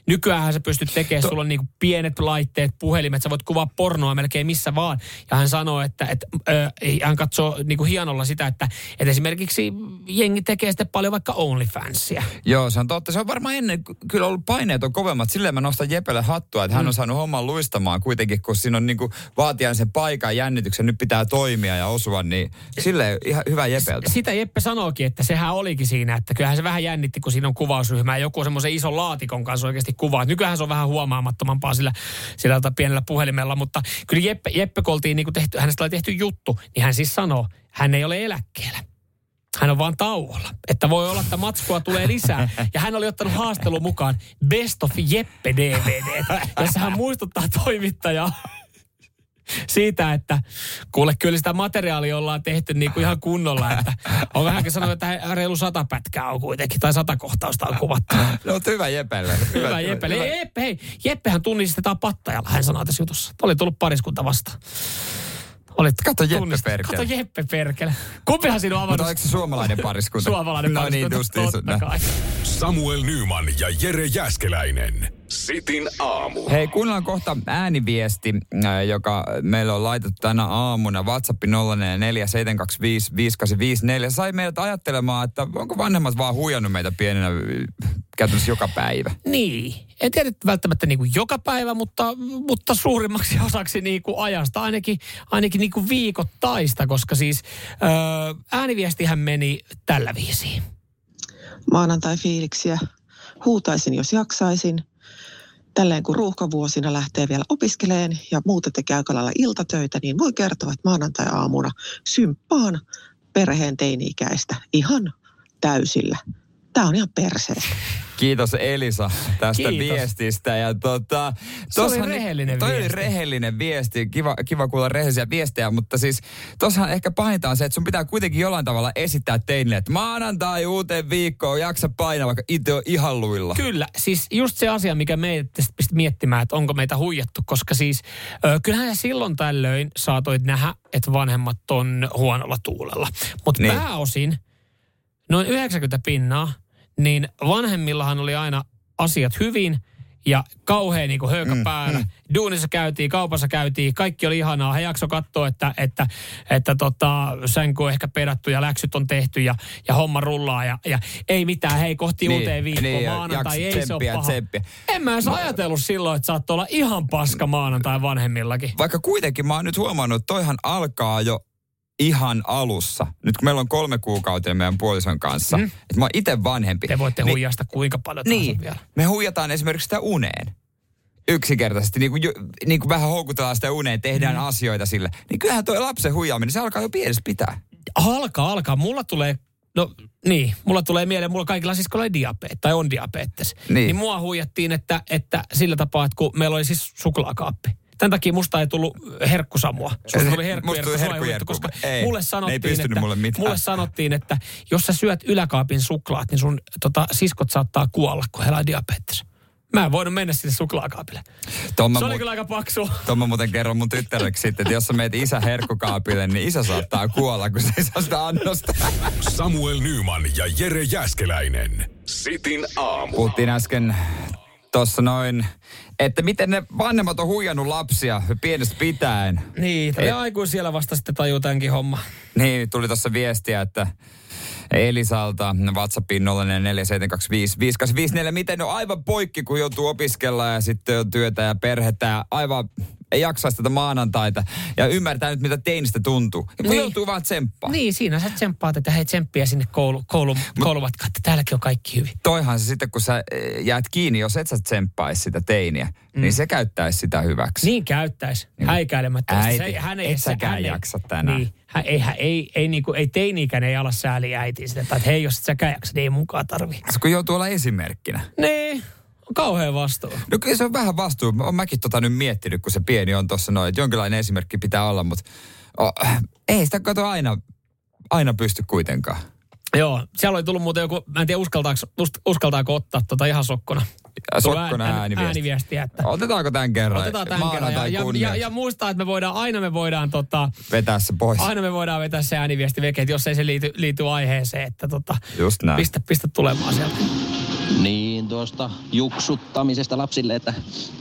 Nykyään sä pystyt tekemään, to- sulla on niinku pienet laitteet, puhelimet, sä voit kuvaa pornoa melkein missä vaan. Ja hän sanoo, että, että ö, hän katsoo niinku hienolla sitä, että, että esimerkiksi jengi tekee sitten paljon vaikka OnlyFansia. Joo, se on totta. Se on varmaan ennen kyllä ollut paineet on kovemmat. Silleen mä nostan Jepelle hattua, että hän Mm. on saanut homman luistamaan kuitenkin, kun siinä on niinku vaatijan sen paikan jännityksen, nyt pitää toimia ja osua, niin silleen ihan hyvä Jepeltä. Sitä Jeppe sanookin, että sehän olikin siinä, että kyllähän se vähän jännitti, kun siinä on kuvausryhmä ja joku semmoisen ison laatikon kanssa oikeasti kuvaa. Nykyään se on vähän huomaamattomampaa sillä, sillä tota pienellä puhelimella, mutta kyllä Jeppe, Jeppe oltiin niin tehty, hänestä oli tehty juttu, niin hän siis sanoo, hän ei ole eläkkeellä. Hän on vaan tauolla. Että voi olla, että matskua tulee lisää. Ja hän oli ottanut haastelun mukaan Best of Jeppe DVD, jossa hän muistuttaa toimittajaa siitä, että kuule kyllä sitä materiaalia ollaan tehty niin kuin ihan kunnolla. Että on hänkin sanonut, että reilu sata pätkää on kuitenkin, tai sata kohtausta on kuvattu. No, mutta hyvä Jepelle. Hyvä Jeppe. Ei, Jeppe, hei, Jeppehän tunnistetaan pattajalla, hän sanoi tässä jutussa. Oli tullut pariskunta vastaan. Olit Kato Jeppe perkele. Kato Jeppe perkele. Kumpihan siinä on Mutta avannut? oliko se suomalainen pariskunta? Suomalainen no pariskunta, niin, justiin. totta kai. Samuel Nyman ja Jere Jäskeläinen. Sitin aamu. Hei, kuunnellaan kohta ääniviesti, äh, joka meillä on laitettu tänä aamuna. WhatsApp 0447255854 sai meidät ajattelemaan, että onko vanhemmat vaan huijannut meitä pienenä äh, käytännössä joka päivä. Niin. En tiedä välttämättä niin kuin joka päivä, mutta, mutta suurimmaksi osaksi niin kuin ajasta, ainakin, ainakin niin kuin viikoittaista, koska siis öö, ääniviestihän meni tällä viisiin. maanantai-fiiliksiä. Huutaisin, jos jaksaisin. Tälleen kun ruuhkavuosina lähtee vielä opiskeleen ja muuten tekee aika lailla iltatöitä, niin voi kertoa, että maanantai-aamuna symppaan perheen teini-ikäistä ihan täysillä. Tämä on ihan perseestä. Kiitos Elisa tästä Kiitos. viestistä. Ja tota, Se oli rehellinen toi oli viesti. rehellinen viesti. Kiva, kiva kuulla rehellisiä viestejä, mutta siis tossahan ehkä pahinta on se, että sun pitää kuitenkin jollain tavalla esittää teille, että maanantai uuteen viikkoon jaksa painaa, vaikka itse on ihan luilla. Kyllä, siis just se asia, mikä meitä tästä pisti miettimään, että onko meitä huijattu, koska siis ö, kyllähän silloin tällöin saatoit nähdä, että vanhemmat on huonolla tuulella. Mutta niin. pääosin, noin 90 pinnaa, niin vanhemmillahan oli aina asiat hyvin ja kauhean niin höykä mm, päällä. Mm. Duunissa käytiin, kaupassa käytiin, kaikki oli ihanaa. He jakso katsoa, että, että, että tota, sänky on ehkä pedattu ja läksyt on tehty ja, ja homma rullaa. Ja, ja ei mitään, hei kohti Niin, uuteen viikkoon, niin, maanantai, ei se ole paha. tsemppiä. En mä edes ajatellut silloin, että saattoi olla ihan paska maanantai vanhemmillakin. Vaikka kuitenkin mä oon nyt huomannut, että toihan alkaa jo ihan alussa. Nyt kun meillä on kolme kuukautta meidän puolison kanssa, mm. että mä oon itse vanhempi. Te voitte niin, huijasta kuinka paljon tahansa Niin, vielä. me huijataan esimerkiksi sitä uneen. Yksinkertaisesti, niin kuin, niin kuin vähän houkutellaan sitä uneen, tehdään mm. asioita sille. Niin kyllähän toi lapsen huijaaminen, se alkaa jo pienessä pitää. Alkaa, alkaa. Mulla tulee, no niin, mulla tulee mieleen, mulla kaikilla kun oli diabetes, tai on diabetes. Niin. Niin. niin mua huijattiin, että, että sillä tapaa, että kun meillä oli siis suklaakaappi. Tämän takia musta ei tullut herkkusamua. Susta tuli tuli sua ei herkkujerkku. huijattu, koska Ei, mulle sanottiin, että, mulle mitään. mulle sanottiin, että jos sä syöt yläkaapin suklaat, niin sun tota, siskot saattaa kuolla, kun heillä on diabetes. Mä en voinut mennä sinne suklaakaapille. Tuon mä, Se oli mu- kyllä aika paksu. tuon mä muuten kerron mun tyttäreksi sitten, että jos sä meet isä herkkukaapille, niin isä saattaa kuolla, kun se ei saa sitä annosta. Samuel Nyman ja Jere Jäskeläinen. Sitin aamu. Puhuttiin äsken tuossa noin, että miten ne vanhemmat on huijannut lapsia pienestä pitäen. Niin, Ei. ja aikuisiellä vasta sitten tajuu tämänkin homma. Niin, tuli tuossa viestiä, että Elisalta WhatsAppiin 04725584. Miten on aivan poikki, kun joutuu opiskella ja sitten on työtä ja perhettä ja aivan ei jaksaisi tätä maanantaita ja ymmärtää nyt, mitä teinistä tuntuu. Ja Niin. joutuu vaan tsemppaa. Niin, siinä sä tsemppaat, että hei tsemppiä sinne koulu, koulu, koulumatkaan, että täälläkin on kaikki hyvin. Toihan se sitten, kun sä eh, jäät kiinni, jos et sä tsemppaisi sitä teiniä, mm. niin se käyttäisi sitä hyväksi. Niin käyttäisi, Niin. häikäilemättä. Äiti, et säkään jaksa tänään. Niin, hän, ei, hän, ei, ei, niinku, ei teini-ikäinen ei ala sääli äitiin sitä, että hei, jos et säkään jaksa, niin ei mukaan tarvii. Se kun joutuu olla esimerkkinä. Niin, kauhean vastuu. No kyllä se on vähän vastuu. Olen mäkin tota nyt miettinyt, kun se pieni on tuossa noin, että jonkinlainen esimerkki pitää olla, mutta oh, ei sitä kato aina, aina pysty kuitenkaan. Joo, siellä oli tullut muuten joku, mä en tiedä uskaltaako, us- uskaltaako ottaa tota ihan sokkona. Sokkona ään- ääniviesti. ääniviestiä, että Otetaanko tämän kerran? otetaan tämän kerran. Ja, ja, ja, ja, muistaa, että me voidaan, aina me voidaan tota, Vetää se pois. aina me voidaan vetää se ääniviesti veke, jos ei se liity, liity aiheeseen, että tota, Just näin. pistä, pistä tulemaan sieltä. Tuosta juksuttamisesta lapsille, että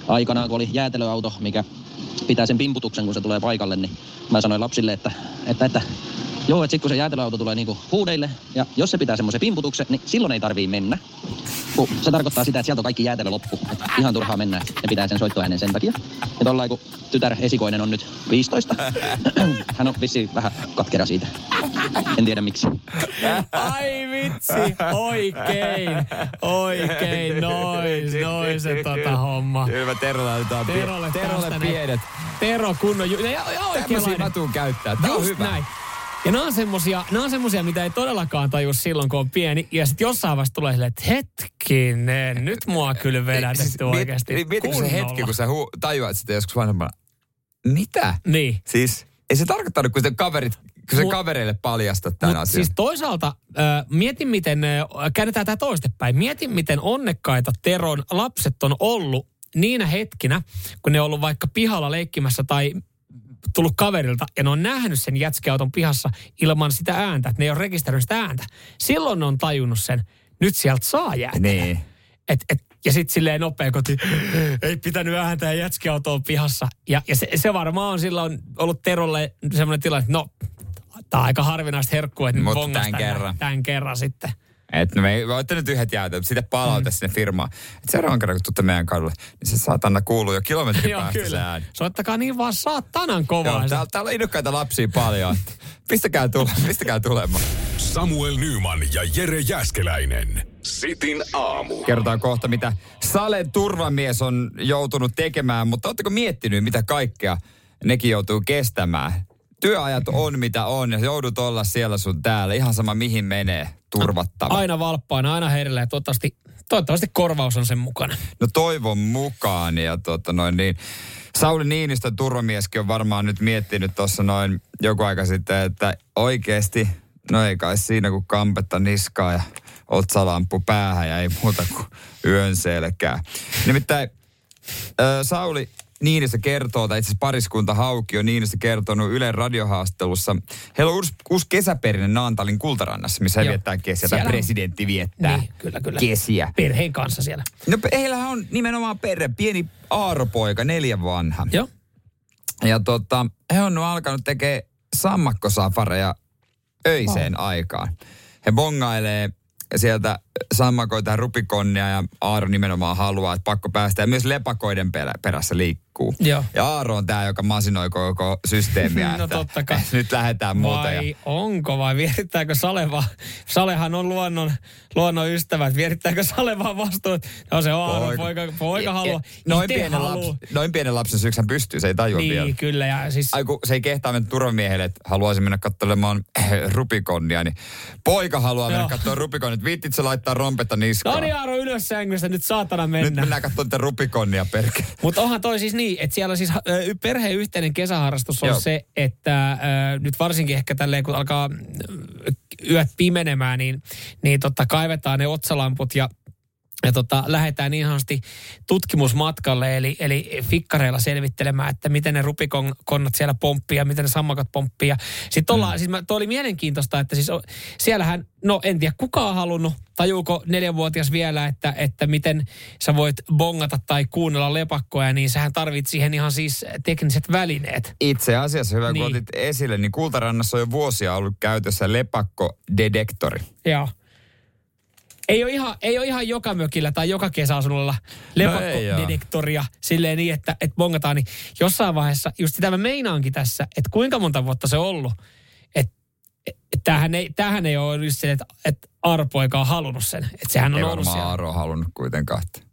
aikanaan kun oli jäätelöauto, mikä pitää sen pimputuksen, kun se tulee paikalle, niin mä sanoin lapsille, että, että, että joo, että sit kun se jäätelöauto tulee niinku huudeille, ja jos se pitää semmoisen pimputuksen, niin silloin ei tarvii mennä. Kun se tarkoittaa sitä, että sieltä on kaikki jäätelö loppu. Että ihan turhaa mennä, ne pitää sen soittoäänen sen takia. Ja tollain kun tytär esikoinen on nyt 15, hän on vissiin vähän katkera siitä. En tiedä miksi. Ai vitsi, oikein, oikein, noin, noin se tota homma. Kyllä mä Tero laitetaan pie- Terolle, Terolle pienet. Tero kunnon, ju- ja, ja Tämmöisiä oikeanlainen. mä tuun käyttää. Tää on Just hyvä. näin. Ja nämä on semmosia, nämä on semmosia, mitä ei todellakaan taju silloin, kun on pieni. Ja sitten jossain vaiheessa tulee silleen, että hetkinen, nyt mua kyllä vedätetty Siis miet- oikeasti. Mietitkö se hetki, kun sä hu- tajuat sitä joskus vanhemmalla, Mitä? Niin. Siis ei se tarkoittanut, kun se kaverit, kun se Mut- kavereille paljastat tämän Mut asian. siis toisaalta äh, mietin, miten, äh, käännetään tämä toistepäin, mietin, miten onnekkaita Teron lapset on ollut niinä hetkinä, kun ne on ollut vaikka pihalla leikkimässä tai tullut kaverilta ja ne on nähnyt sen jätskiauton pihassa ilman sitä ääntä, että ne ei ole rekisteröinyt sitä ääntä. Silloin ne on tajunnut sen, nyt sieltä saa jäädä. Niin. Et, et, ja sitten silleen nopea koti, ei pitänyt ääntää jätskiautoa pihassa. Ja, ja se, se varmaan on silloin ollut Terolle semmoinen tilanne, että no, tämä on aika harvinaista herkkua, että Mutta tämän kerran. Tämän kerran sitten. Että no me ei voitte nyt yhdet jäätä, sitten palaute mm. sinne firmaan. Että seuraavan kerran, kun tuutte meidän kadulle, niin se saatana kuuluu jo kilometrin Joo, päästä se kyllä. ääni. Soittakaa niin vaan saatanan kovaa. Joo, täällä, täällä on innokkaita lapsia paljon. Pistäkää, tule, pistäkää tulemaan. Samuel Nyman ja Jere Jäskeläinen. Sitin aamu. Kerrotaan kohta, mitä Salen turvamies on joutunut tekemään, mutta oletteko miettinyt, mitä kaikkea nekin joutuu kestämään? Työajat on mitä on ja joudut olla siellä sun täällä. Ihan sama mihin menee turvattava. Aina valppaana, aina herillä ja toivottavasti, toivottavasti korvaus on sen mukana. No toivon mukaan ja tota noin niin. Sauli Niinistön turvamieskin on varmaan nyt miettinyt tuossa noin joku aika sitten, että oikeasti, no ei kai siinä kuin kampetta niskaa ja otsalampu päähän ja ei muuta kuin yön selkää. Nimittäin Sauli Niinistö kertoo, tai itse asiassa pariskunta Hauki on Niinistö kertonut Ylen radiohaastattelussa. Heillä on uusi, uusi kesäperinne Naantalin kultarannassa, missä he Joo. viettää kesiä, tai presidentti viettää Niin, kyllä, kyllä. kesiä. Perheen kanssa siellä. No heillähän on nimenomaan perhe, pieni Aaropoika, neljän vanha. Joo. Ja tota, he on alkanut tekemään sammakkosafareja öiseen aikaan. He bongailee sieltä sammakoita ja rupikonnia ja Aaro nimenomaan haluaa, että pakko päästä. Ja myös lepakoiden perä, perässä liikkuu. Joo. Ja Aaro on tämä, joka masinoi koko systeemiä. No että totta kai. Nyt lähdetään muuta. Ja, Vai onko vai vierittääkö Sale vaan? Salehan on luonnon, luonnon ystävä, että vierittääkö Sale vaan vastuun, että no se on Aaron poika, poika haluaa. noin, pienen lapsen, noin pienen lapsen syyksi hän pystyy, se ei tajua Niin, vielä. kyllä. Ja siis, Ai kun se ei kehtaa mennä turvamiehelle, että haluaisin mennä katselemaan eh, rupikonnia, niin poika haluaa mennä Joo. katsoa rupikonnia, että viittit se laittaa rompetta niskaan. no niin Aaro ylös sängystä, nyt saatana Nyt mennä. mennään katsomaan tätä rupikonnia perkele. Mutta onhan toi siis niin, että siellä siis perheen yhteinen kesäharrastus on Joo. se, että ö, nyt varsinkin ehkä tälleen kun alkaa yöt pimenemään, niin, niin totta kaivetaan ne otsalamput ja ja tota, lähdetään niin sanotusti tutkimusmatkalle, eli, eli fikkareilla selvittelemään, että miten ne rupikonnat siellä pomppii ja miten ne sammakot pomppii. Sitten ollaan, mm. siis mä, toi oli mielenkiintoista, että siis siellähän, no en tiedä kuka on halunnut, tajuuko neljänvuotias vielä, että, että miten sä voit bongata tai kuunnella lepakkoja, niin sähän tarvit siihen ihan siis tekniset välineet. Itse asiassa, hyvä niin. kun otit esille, niin Kultarannassa on jo vuosia ollut käytössä lepakkodetektori. Joo. Ei ole, ihan, ei ole ihan joka mökillä tai joka kesäasunnolla No lepakkodetektoria silleen niin, että, että bongataan. Niin jossain vaiheessa, just sitä mä meinaankin tässä, että kuinka monta vuotta se on ollut. Että et, et tämähän, ei, tämähän ei ole just se, että, että Arpoika on halunnut sen. Että sehän on Ei ollut varmaan siellä. Halunnut kuitenkaan. että-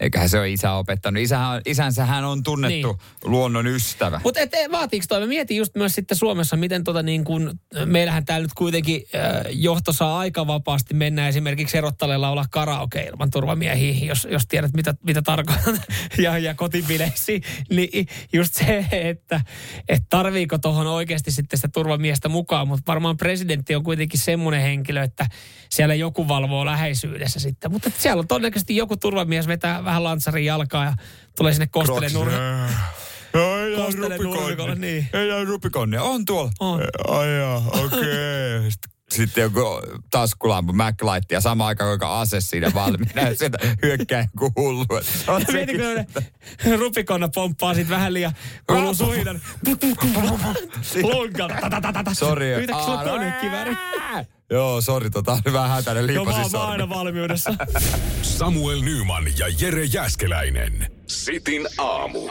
Eiköhän se ole isä opettanut. Isähän, isänsä hän on tunnettu niin. luonnon ystävä. Mutta vaatiiko toi? Mä mietin just myös sitten Suomessa, miten tota niin kun, meillähän täällä nyt kuitenkin äh, johto saa aika vapaasti mennä esimerkiksi erottaleella olla karaoke ilman turvamiehiä, jos, jos tiedät mitä, mitä tarkoitan, ja, ja kotibileisiin. Niin just se, että, että tarviiko tuohon oikeasti sitten sitä turvamiestä mukaan, mutta varmaan presidentti on kuitenkin semmoinen henkilö, että siellä joku valvoo läheisyydessä sitten. Mutta siellä on todennäköisesti joku turvamies vetää vähän lantsarin jalkaa ja tulee sinne kostele nurka. No, ei Kostele nurmikolle, niin. Ei näy rupikonnia. On tuolla. On. Ai jaa, okei. Okay. Sitten joku taskulampu, MacLight ja sama aikaan joka ase siinä valmiina. Sieltä hyökkää joku hullu. Mietitkö, ne rupikonna pomppaa sit vähän liian, kuuluu suhinan. Lonkan. Sori. Yhtäkkiä sulla konekivääri. Joo, sori, tota on vähän hätäinen mä, liipasi oon- mä oon aina valmiudessa. Samuel Nyman ja Jere Jäskeläinen. Sitin aamu.